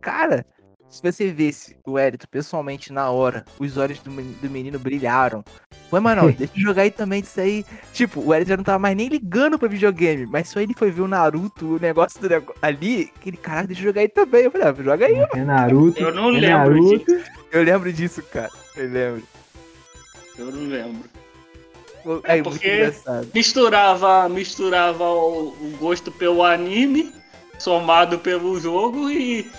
Cara, se você visse o Érito pessoalmente na hora, os olhos do, do menino brilharam. Ué, mano, deixa eu jogar aí também disso aí. Tipo, o Érito já não tava mais nem ligando pra videogame, mas só ele foi ver o Naruto, o negócio do negócio ali, aquele caralho, deixa eu jogar aí também. Eu falei, ah, joga aí. É Naruto. Eu não é lembro Naruto. Eu lembro disso, cara. Eu lembro. Eu não lembro. É, É, porque-. Misturava, misturava o, o gosto pelo anime, somado pelo jogo e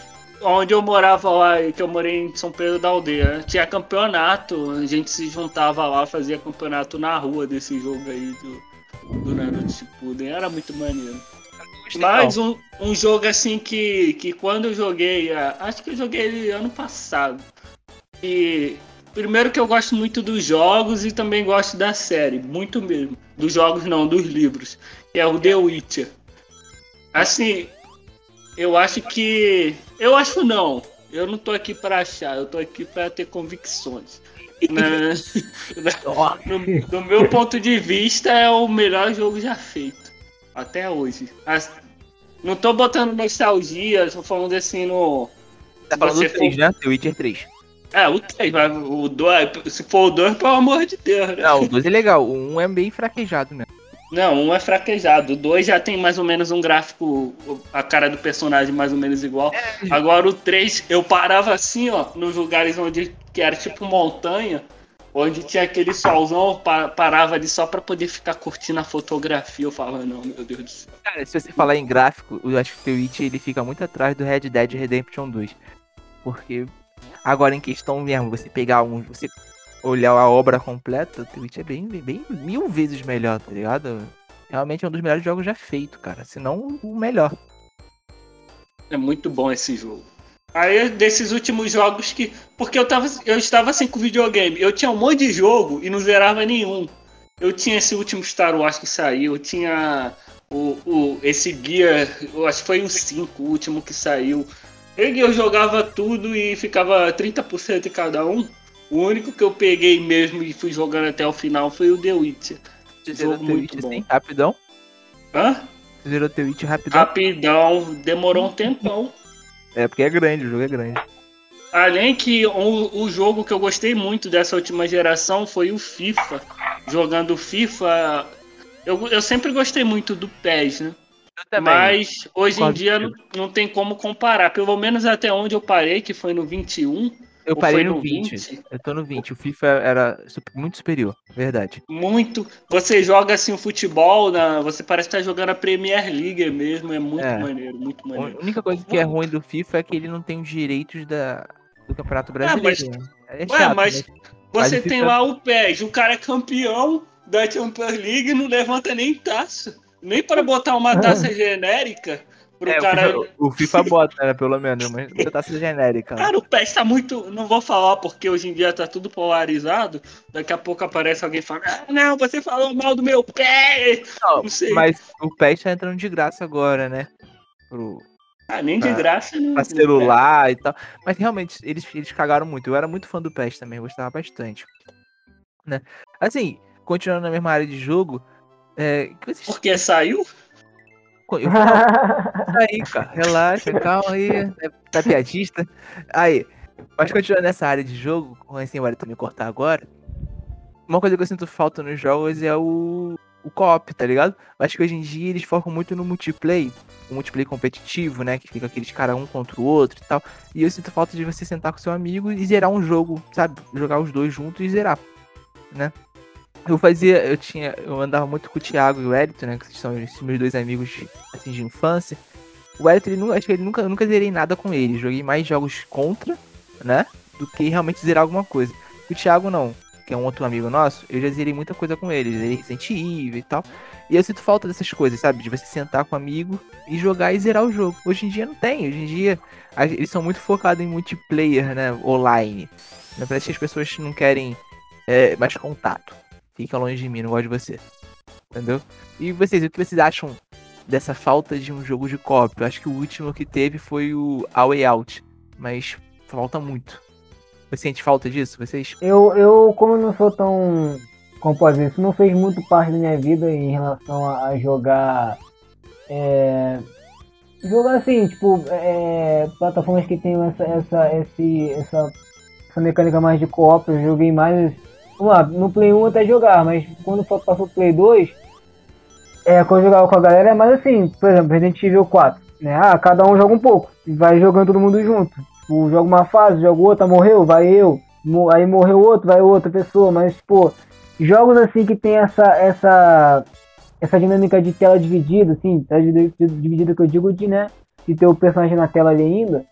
onde eu morava lá, que eu morei em São Pedro da Aldeia, né, tinha campeonato, a gente se juntava lá, fazia campeonato na rua desse jogo aí do, do Naruto Shippuden, era muito maneiro. Mas um, um jogo assim que, que quando eu joguei, acho que eu joguei ele ano passado. E primeiro que eu gosto muito dos jogos e também gosto da série, muito mesmo. Dos jogos não, dos livros. Que é o The Witcher. Assim, eu acho que. Eu acho não. Eu não tô aqui para achar, eu tô aqui para ter convicções. Na- no, do meu ponto de vista, é o melhor jogo já feito. Até hoje. As- não tô botando nostalgia, tô falando assim no. tá falando do 3, for- né? The Witcher 3. É, o 3, mas o 2, se for o 2, pelo amor de Deus, né? Não, o 2 é legal, o 1 é bem fraquejado mesmo. Não, um é fraquejado. O 2 já tem mais ou menos um gráfico, a cara do personagem mais ou menos igual. Agora o 3, eu parava assim, ó, nos lugares onde que era tipo montanha, onde tinha aquele solzão, eu pa- parava ali só pra poder ficar curtindo a fotografia. Eu falava, não, meu Deus do céu. Cara, se você falar em gráfico, eu acho que o The Witch ele fica muito atrás do Red Dead Redemption 2. Porque agora em questão mesmo, você pegar um. Você olhar a obra completa, o The Witch é bem, bem, bem mil vezes melhor, tá ligado? Realmente é um dos melhores jogos já feito, cara. Se não, o melhor. É muito bom esse jogo. Aí desses últimos jogos que. Porque eu, tava, eu estava assim com videogame. Eu tinha um monte de jogo e não zerava nenhum. Eu tinha esse último Star Wars que saiu, eu tinha o, o, esse guia, eu acho que foi o 5, o último que saiu. Eu, eu jogava tudo e ficava 30% em cada um. O único que eu peguei mesmo e fui jogando até o final foi o The Witcher. Você Jogo The muito Witch bom. assim, rapidão? Hã? Você zerou The Witch rapidão? Rapidão, demorou um tempão. É, porque é grande, o jogo é grande. Além que o, o jogo que eu gostei muito dessa última geração foi o FIFA. Jogando FIFA. Eu, eu sempre gostei muito do PES, né? Mas hoje em Concordo dia não, não tem como comparar. Pelo menos até onde eu parei, que foi no 21. eu parei no no 20. 20? Eu tô no 20. O FIFA era muito superior, verdade. Muito. Você joga assim o futebol, na, você parece estar jogando a Premier League mesmo. É muito É. maneiro, muito A maneiro. única coisa que é ruim do FIFA é que ele não tem os direitos da, do Campeonato Brasileiro. mas- né? É Ué, chato, mas mas- você mas o tem FIFA- lá o PES, o cara é campeão da Champions League e não levanta nem taça. Nem para botar uma taça genérica pro É, o cara. FIFA, o FIFA bota, né, pelo menos, mas sendo genérica. né? Cara, o PES tá muito. Não vou falar porque hoje em dia tá tudo polarizado. Daqui a pouco aparece alguém falando: Ah, não, você falou mal do meu pé. Não, não sei. mas o PES tá entrando de graça agora, né? Pro, Ah, nem de Ah, graça, não. pra celular e tal. Mas realmente, eles, eles cagaram muito. Eu era muito fã do PES também, gostava bastante. Né? Assim, continuando na mesma área de jogo, é, que vocês Porque saiu? Eu aí, cara. Relaxa, calma aí. É, tá piadista. Aí. Mas continuando nessa área de jogo, antes o Wellington me cortar agora. Uma coisa que eu sinto falta nos jogos é o, o co-op, tá ligado? Eu acho que hoje em dia eles focam muito no multiplayer. O multiplayer competitivo, né? Que fica aqueles caras um contra o outro e tal. E eu sinto falta de você sentar com seu amigo e zerar um jogo, sabe? Jogar os dois juntos e zerar, né? Eu fazia, eu tinha, eu andava muito com o Thiago e o Wellington, né? Que são meus dois amigos assim, de infância. O Wellington, ele acho que ele nunca, eu nunca zerei nada com ele. Joguei mais jogos contra, né? Do que realmente zerar alguma coisa. O Thiago não, que é um outro amigo nosso, eu já zerei muita coisa com ele. Zerei Resident Evil e tal. E eu sinto falta dessas coisas, sabe? De você sentar com um amigo e jogar e zerar o jogo. Hoje em dia não tem. Hoje em dia eles são muito focados em multiplayer, né? Online. Né? Parece que as pessoas não querem é, mais contato. Fica longe de mim, não gosto de você. Entendeu? E vocês, o que vocês acham dessa falta de um jogo de? Eu acho que o último que teve foi o A Way Out. Mas falta muito. Você sente falta disso, vocês? Eu, eu, como não sou tão. Como isso não fez muito parte da minha vida em relação a, a jogar. É, jogar assim, tipo, é, plataformas que tem essa, essa, esse, essa, essa mecânica mais de co-op. Eu joguei mais. Vamos lá, no Play 1 eu até jogar, mas quando passou pro Play 2, é, quando eu jogava com a galera é mais assim, por exemplo, Resident Evil 4. Né? Ah, cada um joga um pouco. E vai jogando todo mundo junto. Tipo, joga uma fase, joga outra, morreu, vai eu. Aí morreu outro, vai outra pessoa. Mas, pô, jogos assim que tem essa, essa, essa dinâmica de tela dividida, assim, tela divi- dividida que eu digo de, né, de ter o personagem na tela ali ainda.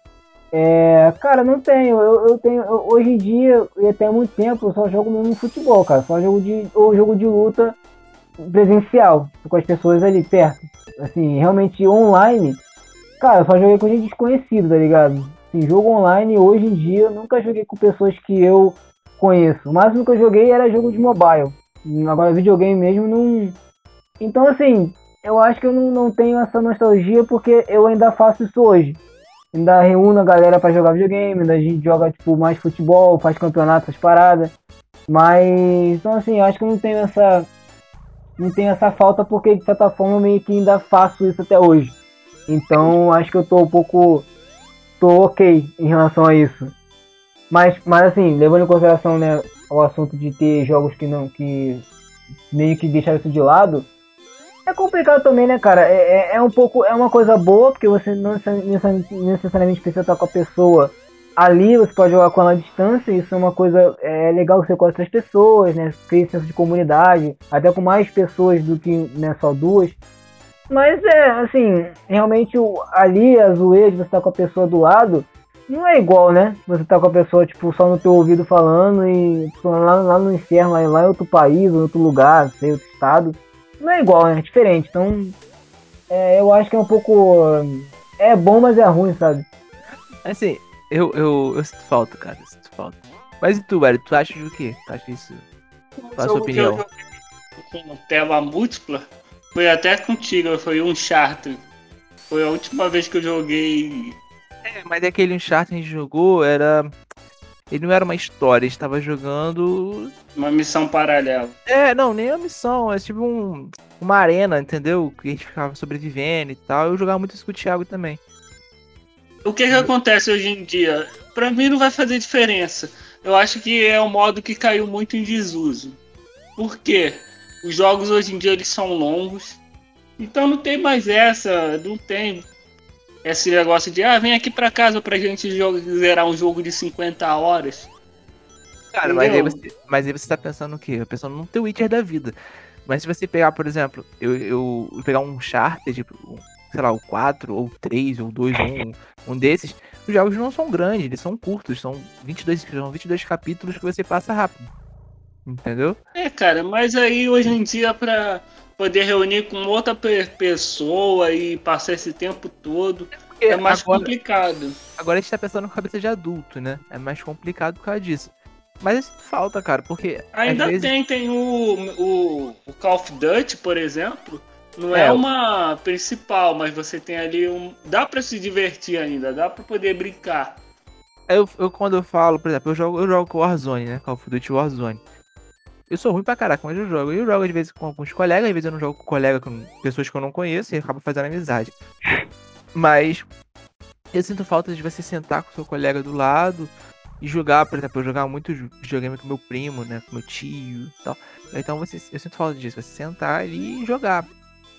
É, cara, não tenho. Eu, eu tenho. eu- hoje em dia, e até muito tempo, eu só jogo mesmo futebol, cara. Só jogo de. ou jogo de luta presencial, com as pessoas ali perto. Assim, realmente online. Cara, eu só joguei com gente desconhecida, tá ligado? Assim, jogo online, hoje em dia, eu nunca joguei com pessoas que eu conheço. O máximo que eu joguei era jogo de mobile. Agora, videogame mesmo, não. Então, assim, eu acho que eu não, não tenho essa nostalgia porque eu ainda faço isso hoje. Ainda reúno a galera pra jogar videogame, ainda a gente joga, tipo, mais futebol, faz campeonato, essas paradas. Mas, então, assim, acho que eu não tenho essa. Não tenho essa falta porque, de certa forma, eu meio que ainda faço isso até hoje. Então, acho que eu tô um pouco. tô ok em relação a isso. Mas, mas assim, levando em consideração, né, o assunto de ter jogos que não. que meio que deixaram isso de lado. É complicado também, né, cara? É, é, é um pouco. É uma coisa boa, porque você não necessa- necessariamente precisa estar com a pessoa ali, você pode jogar com ela à distância. Isso é uma coisa é, legal que você conhece outras pessoas, né? Cria senso de comunidade, até com mais pessoas do que né, só duas. Mas é, assim, realmente o, ali a zoeira de você estar com a pessoa do lado não é igual, né? Você tá com a pessoa, tipo, só no teu ouvido falando e tipo, lá, lá no inferno, lá, lá em outro país, em outro lugar, sei, outro estado. Não é igual, né? É diferente. Então, é, eu acho que é um pouco. É bom, mas é ruim, sabe? Assim, eu, eu, eu sinto falta, cara. Eu sinto falta. Mas e tu, velho? Tu acha do quê? Tu acha isso? Qual a sua jogo que eu opinião? joguei Com tela múltipla foi até contigo, foi um Uncharted. Foi a última vez que eu joguei. É, mas aquele Uncharted que a gente jogou era. Ele não era uma história, a gente tava jogando. Uma missão paralela. É, não, nem uma missão, é tipo um, uma arena, entendeu? Que a gente ficava sobrevivendo e tal. Eu jogava muito isso com o Thiago também. O que que acontece hoje em dia? Pra mim não vai fazer diferença. Eu acho que é um modo que caiu muito em desuso. Por quê? Os jogos hoje em dia eles são longos. Então não tem mais essa, não tem esse negócio de ah, vem aqui pra casa pra gente jogar, zerar um jogo de 50 horas. Cara, mas aí, você, mas aí você tá pensando o quê? Pensando no teu Witcher da vida. Mas se você pegar, por exemplo, eu, eu, eu pegar um Uncharted, um, sei lá, o 4, ou 3, ou 2, ou um, um desses, os jogos não são grandes, eles são curtos, são 22, são 22 capítulos que você passa rápido. Entendeu? É, cara, mas aí hoje em dia pra, poder reunir com outra pessoa e passar esse tempo todo é mais agora, complicado. Agora a gente tá pensando com cabeça de adulto, né? É mais complicado por causa disso. Mas isso falta, cara, porque. Ainda vezes... tem, tem o, o, o, Call of Duty, por exemplo. Não é, é uma principal, mas você tem ali um. Dá para se divertir ainda, dá para poder brincar. Eu, eu, quando eu falo, por exemplo, eu jogo, eu jogo Warzone, né? Call of Duty Warzone. Eu sou ruim pra caraca, mas eu jogo. Eu jogo às vezes com alguns colegas, às vezes eu não jogo com colega, com pessoas que eu não conheço e acabo fazendo amizade. Mas eu sinto falta de você sentar com seu colega do lado e jogar, por exemplo, eu jogava muito videogame com meu primo, né? Com meu tio e tal. Então você, eu sinto falta disso, você sentar ali e jogar.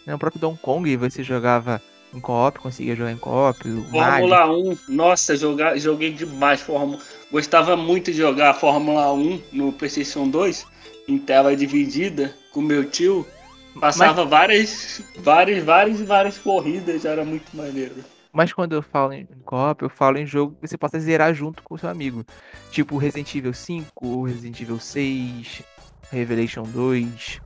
No próprio Donkey Kong você jogava em co-op, conseguia jogar em co-op. Fórmula Mario. 1, nossa, jogar, joguei demais. Fórmula, gostava muito de jogar Fórmula 1 no PlayStation 2, em tela dividida, com meu tio. Passava Mas... várias, várias, várias, várias corridas, era muito maneiro. Mas quando eu falo em co-op, eu falo em jogo que você possa zerar junto com o seu amigo. Tipo Resident Evil 5, Resident Evil 6, Revelation 2,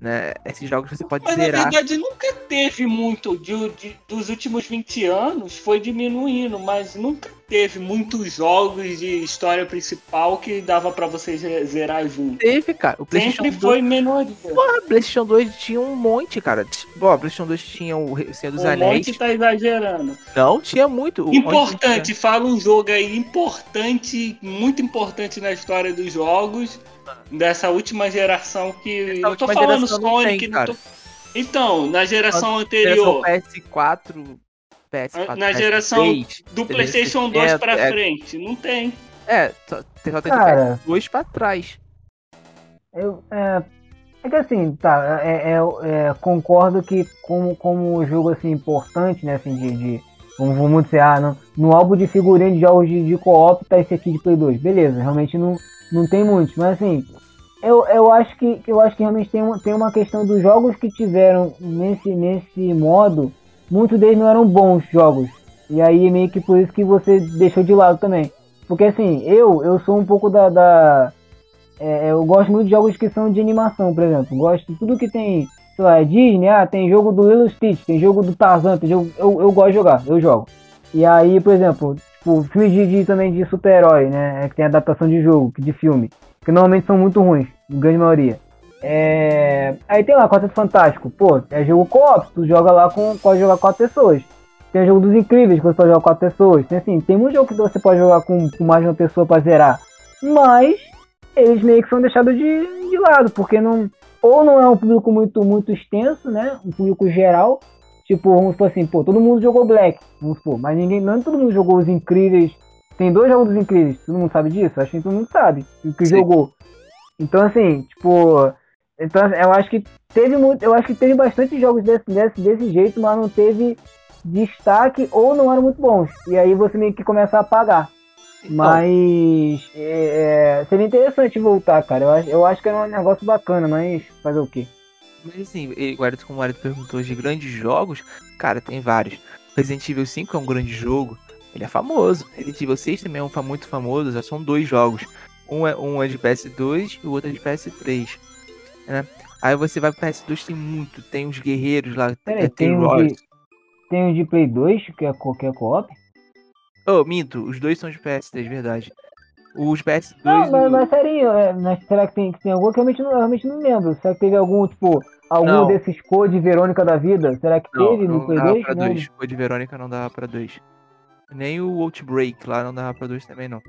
né? Esses jogos você pode Mas, zerar. Mas na verdade nunca teve muito. De, de, dos últimos 20 anos foi diminuindo, mas nunca teve muitos jogos de história principal que dava para você zerar junto. Teve, cara. O PlayStation Sempre 2... foi menoria. Porra, PlayStation 2 tinha um monte, cara. Pô, o PlayStation 2 tinha o Senhor dos um Anéis. Monte tá exagerando. Não, tinha muito. Importante, tinha... fala um jogo aí importante, muito importante na história dos jogos dessa última geração que. Essa eu tô falando Sonic, tem, tô... Então, na geração anterior. PS4, PS4. Na geração 3, do PlayStation 2 pra é... frente, não tem. É, só tem, só tem Cara, dois pra trás. Eu, é, é que assim, tá, é, é, é, concordo que como, como jogo assim importante, né, assim, de, de vamos, vamos dizer, ah, no, no álbum de figurinha de jogos de, de co-op tá esse aqui de Play 2, beleza, realmente não, não tem muitos, mas assim, eu, eu acho que eu acho que realmente tem uma, tem uma questão dos jogos que tiveram nesse, nesse modo, muitos deles não eram bons jogos. E aí meio que por isso que você deixou de lado também. Porque assim, eu, eu sou um pouco da. da é, eu gosto muito de jogos que são de animação, por exemplo. Gosto de tudo que tem, sei lá, é Disney, ah, tem jogo do Lilo Stitch, tem jogo do Tarzan, tem jogo, eu, eu gosto de jogar, eu jogo. E aí, por exemplo, Tipo, filmes de, de, também de super-herói, né? É que tem adaptação de jogo, de filme. Que normalmente são muito ruins, grande maioria. É... Aí tem lá, Quarteto Fantástico. Pô, é jogo co-op, tu joga lá com. Pode jogar quatro pessoas. Tem o jogo dos incríveis, que você pode jogar com quatro pessoas. Tem assim, tem muito jogo que você pode jogar com, com mais de uma pessoa pra zerar. Mas eles meio que são deixados de, de lado, porque não. Ou não é um público muito, muito extenso, né? Um público geral, Tipo, vamos supor assim, pô, todo mundo jogou Black, vamos supor, mas ninguém, não todo mundo jogou os incríveis. Tem dois jogos dos incríveis, todo mundo sabe disso? Acho que todo mundo sabe o que Sim. jogou. Então assim, tipo, então eu acho que teve muito, eu acho que teve bastante jogos desse, desse, desse jeito, mas não teve destaque ou não eram muito bons. E aí você meio que começa a apagar. Então. Mas é, é, seria interessante voltar, cara. Eu acho, eu acho que é um negócio bacana, mas fazer o quê? Mas assim, agora como o Arito perguntou de grandes jogos, cara, tem vários. Resident Evil 5 é um grande jogo, ele é famoso. Resident Evil 6 também é um muito famoso, já são dois jogos. Um é, um é de PS2 e o outro é de PS3. Né? Aí você vai pro PS2, tem muito, tem os guerreiros lá, Peraí, tem, um de, tem um de Play 2 que é, que é co-op? Oh, minto, os dois são de PS3, verdade. Os PS2. Não, mas, mas sério, é, mas será que tem, que tem algum que eu realmente, não, eu realmente não lembro? Será que teve algum, tipo, algum não. desses Code Verônica da vida? Será que não, teve no Play 2? Pra dois. Code Verônica não dava pra 2. Nem o Outbreak lá não dava pra 2 também, não.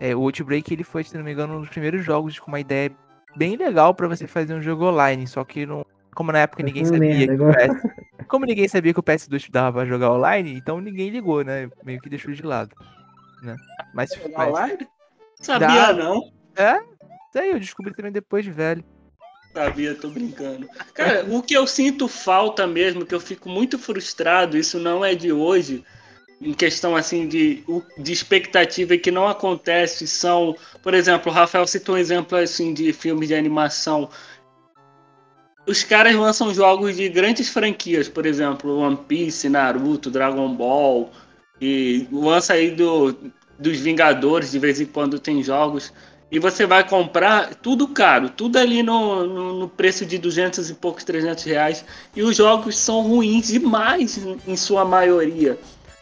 É, o Outbreak ele foi, se não me engano, um dos primeiros jogos com uma ideia bem legal para você fazer um jogo online, só que não. Como na época ninguém sabia que o PS. Como ninguém sabia que o PS2 dava pra jogar online, então ninguém ligou, né? Meio que deixou de lado. Né? Mas, mas... online? Sabia Dá... não. É? Isso aí, eu descobri também depois de velho. Sabia, tô brincando. Cara, o que eu sinto falta mesmo, que eu fico muito frustrado, isso não é de hoje, em questão assim de, de expectativa que não acontece, são, por exemplo, o Rafael citou um exemplo assim de filmes de animação. Os caras lançam jogos de grandes franquias, por exemplo, One Piece, Naruto, Dragon Ball, e lança aí do dos Vingadores, de vez em quando tem jogos. e você vai comprar tudo caro, tudo ali no, no, no, preço de 200 e poucos, 300 reais. E os jogos são ruins demais em sua maioria.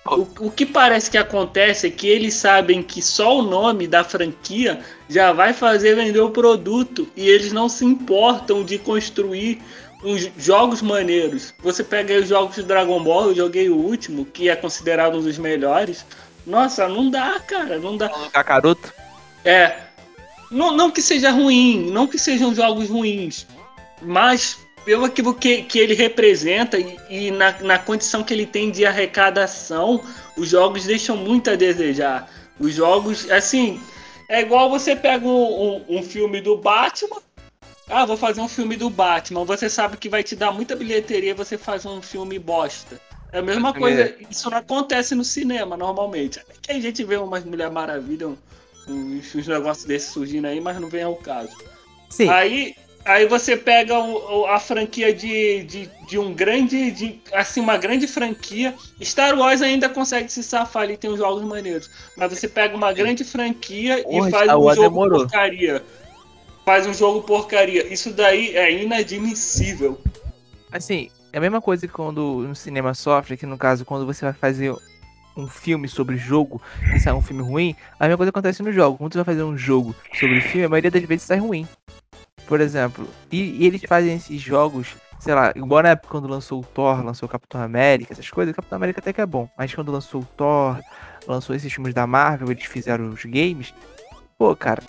O, o que parece que acontece é que eles sabem que só o nome da franquia já vai fazer vender o produto e eles não se importam de construir uns jogos maneiros. Você pega os jogos de Dragon Ball, eu joguei o último, que é considerado um dos melhores. Nossa, não dá, cara, não dá. Kakaroto? É, não, não que seja ruim, não que sejam jogos ruins, mas pelo aquilo que, que ele representa e, e na, na condição que ele tem de arrecadação, os jogos deixam muito a desejar. Os jogos, assim, é igual você pega um, um, um, filme do Batman. Ah, vou fazer um filme do Batman. Você sabe que vai te dar muita bilheteria você faz um filme bosta. É a mesma coisa. Isso não acontece no cinema normalmente. Que a gente vê umas Mulher Maravilha, uns, uns negócios desses surgindo aí, mas não vem ao caso. Sim. Aí, aí você pega o, a franquia de, de, de, um grande, de, assim, uma grande franquia. Star Wars ainda consegue se safar ali, tem uns jogos maneiros. Mas você pega uma grande franquia e faz um jogo demorou. porcaria. Faz um jogo porcaria. Isso daí é inadmissível. Assim, é a mesma coisa que quando no cinema sofre, que no caso, quando você vai fazer um filme sobre jogo e sai um filme ruim, a mesma coisa acontece no jogo. Quando você vai fazer um jogo sobre filme, a maioria das vezes sai ruim. Por exemplo, e, e eles fazem esses jogos, sei lá, igual na época quando lançou o Thor, lançou o Capitão América, essas coisas, o Capitão América até que é bom. Mas quando lançou o Thor, lançou esses filmes da Marvel, eles fizeram os games, pô, cara,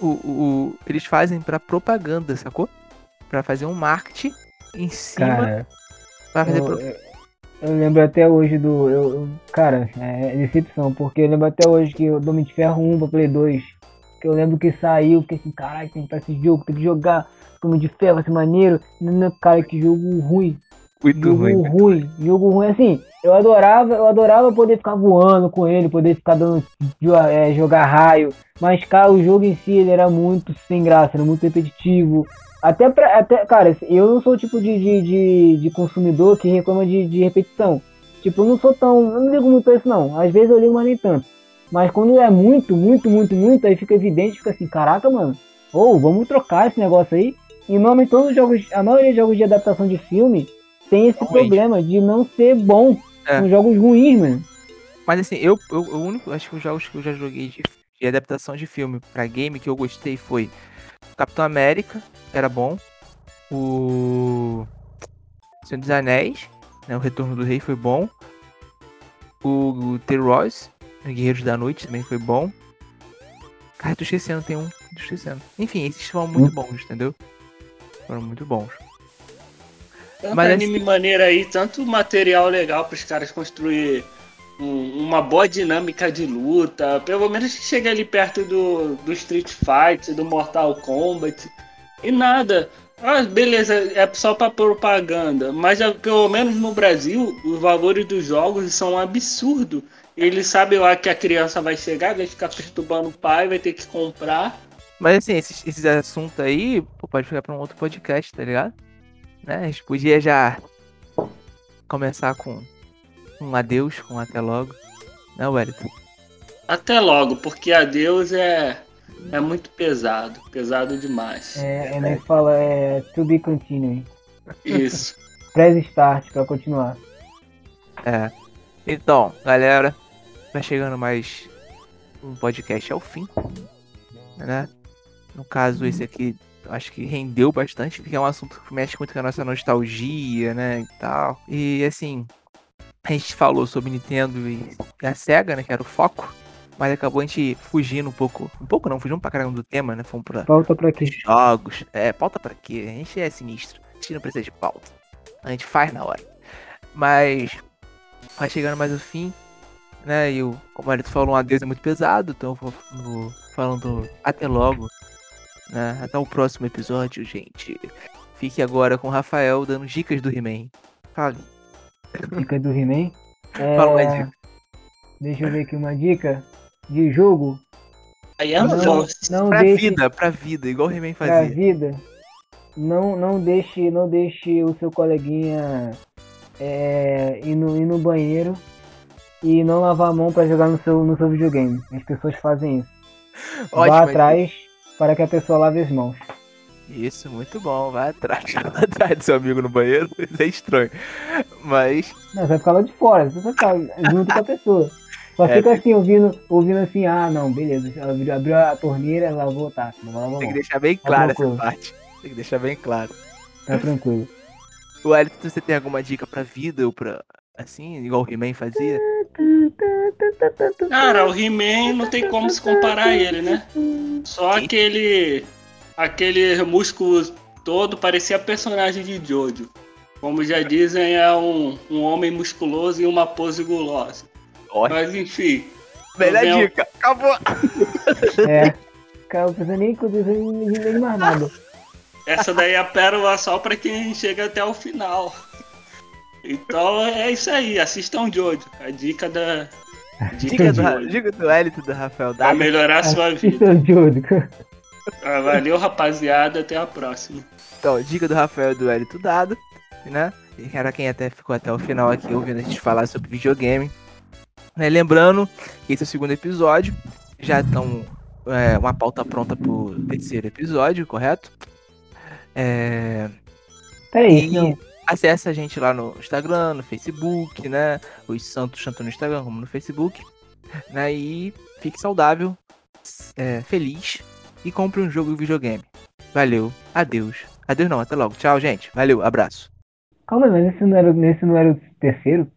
o, o, eles fazem para propaganda, sacou? Para fazer um marketing em cima. Cara, pra fazer eu, eu lembro até hoje do. Eu, cara, é decepção, porque eu lembro até hoje que o Dominic Ferro 1 pra Play 2. Que eu lembro que saiu, que assim, caralho, tem que fazer esse jogo, tem que jogar. Dominic de Ferro, ser maneiro. Não, cara, que jogo ruim. Muito jogo ruim. ruim. Jogo ruim, assim, eu adorava, eu adorava poder ficar voando com ele, poder ficar dando é, jogar raio. Mas, cara, o jogo em si ele era muito sem graça, era muito repetitivo. Até pra. Até, cara, eu não sou o tipo de, de, de, de consumidor que reclama de, de repetição. Tipo, eu não sou tão. Eu não ligo muito a isso, não. Às vezes eu ligo, mas nem tanto. Mas quando é muito, muito, muito, muito, aí fica evidente, fica assim, caraca, mano. Ou oh, vamos trocar esse negócio aí. E normalmente todos os jogos, a maioria dos jogos de adaptação de filme tem esse problema de não ser bom. É. São jogos ruins, mano. Mas assim, eu, eu, o único, acho que os jogos que eu já joguei de, de adaptação de filme pra game que eu gostei foi Capitão América era bom. O Senhor dos Anéis, né, o Retorno do Rei foi bom. O, o The Royce, Guerreiros da Noite também foi bom. Cara, tô esquecendo, tem um. Tô esquecendo. Enfim, esses foram muito hum. bons, entendeu? Foram muito bons. Tanto Mas anime assim... maneiro aí, tanto material legal para os caras construir um, uma boa dinâmica de luta, pelo menos que chegue ali perto do, do Street Fighter, do Mortal Kombat. E nada. Ah, beleza, é só para propaganda. Mas pelo menos no Brasil, os valores dos jogos são um absurdo. Ele sabe lá que a criança vai chegar, vai ficar perturbando o pai, vai ter que comprar. Mas assim, esses, esses assuntos aí, pô, pode ficar para um outro podcast, tá ligado? Né? A gente podia já começar com um adeus, com um até logo. Não, né, Wellington? Até logo, porque adeus é, é muito pesado. Pesado demais. É, ele é. fala é to be continuing. Isso. Press start pra continuar. É. Então, galera, vai chegando mais um podcast ao fim. Né? No caso, esse aqui acho que rendeu bastante, porque é um assunto que mexe muito com a nossa nostalgia, né? E tal. E assim, a gente falou sobre Nintendo e a SEGA, né? Que era o foco. Mas acabou a gente fugindo um pouco. Um pouco não, fugimos pra caramba do tema, né? Fomos pra. Pauta pra quê? Jogos. É, pauta pra quê? A gente é sinistro. A gente não precisa de pauta. A gente faz na hora. Mas. Vai chegando mais o fim. Né? E o, como ele falou, um adeus é muito pesado. Então eu vou, falando até logo. Né? Até o próximo episódio, gente. Fique agora com o Rafael dando dicas do He-Man. Fale. Dica do He-Man. É... Fala uma dica. Deixa eu ver aqui uma dica de jogo. Aí é não, não pra deixe... vida, pra vida, igual o He-Man fazia. Pra vida. Não, não deixe, não deixe o seu coleguinha é, ir, no, ir no banheiro e não lavar a mão para jogar no seu, no seu videogame. As pessoas fazem isso. Vá atrás para que a pessoa lave as mãos. Isso, muito bom. Vai atrás, vai atrás do seu amigo no banheiro. Isso é estranho. Mas. Não, você vai ficar lá de fora, você vai ficar junto com a pessoa. Só É, fica assim, ouvindo, ouvindo assim, ah, não, beleza. Ela abriu, abriu a torneira, lavou, tá. Lavou, Tem que deixar bem Tá claro essa parte. Tem que deixar bem claro. Tá tranquilo. O Wellington, você tem alguma dica pra vida ou pra. Assim, igual o He-Man fazia? Cara, o He-Man não tem como se comparar a ele, né? Só Sim. aquele. aquele músculo todo parecia personagem de Jojo. Como já dizem, é um, um homem musculoso e uma pose gulosa. Ótimo. Mas enfim, Melhor Meu- dica. Acabou. É. Cara, não precisa nem, nem mais nada. essa daí é a pérola só pra quem chega até o final. Então é isso aí, assistam Jojo. A dica da. Dica do, Jojo. dica do Wellington do Rafael Pra Dado. melhorar a sua vida. Jojo. Ah, Valeu, rapaziada. Até a próxima. Então, dica do Rafael e do Wellington dado, né? E era quem até ficou até o final aqui ouvindo a gente falar sobre videogame. Né, Lembrando que esse é o segundo episódio. Já estão é, uma pauta pronta pro terceiro episódio, correto? É, É isso, E não. acessa a gente lá no Instagram, no Facebook, né? Os Santos tanto no Instagram como no Facebook. Né? E fique saudável, é, feliz e compre um jogo de videogame. Valeu, adeus. Adeus não, até logo. Tchau, gente. Valeu, abraço. Calma mas esse não era, esse não era o terceiro?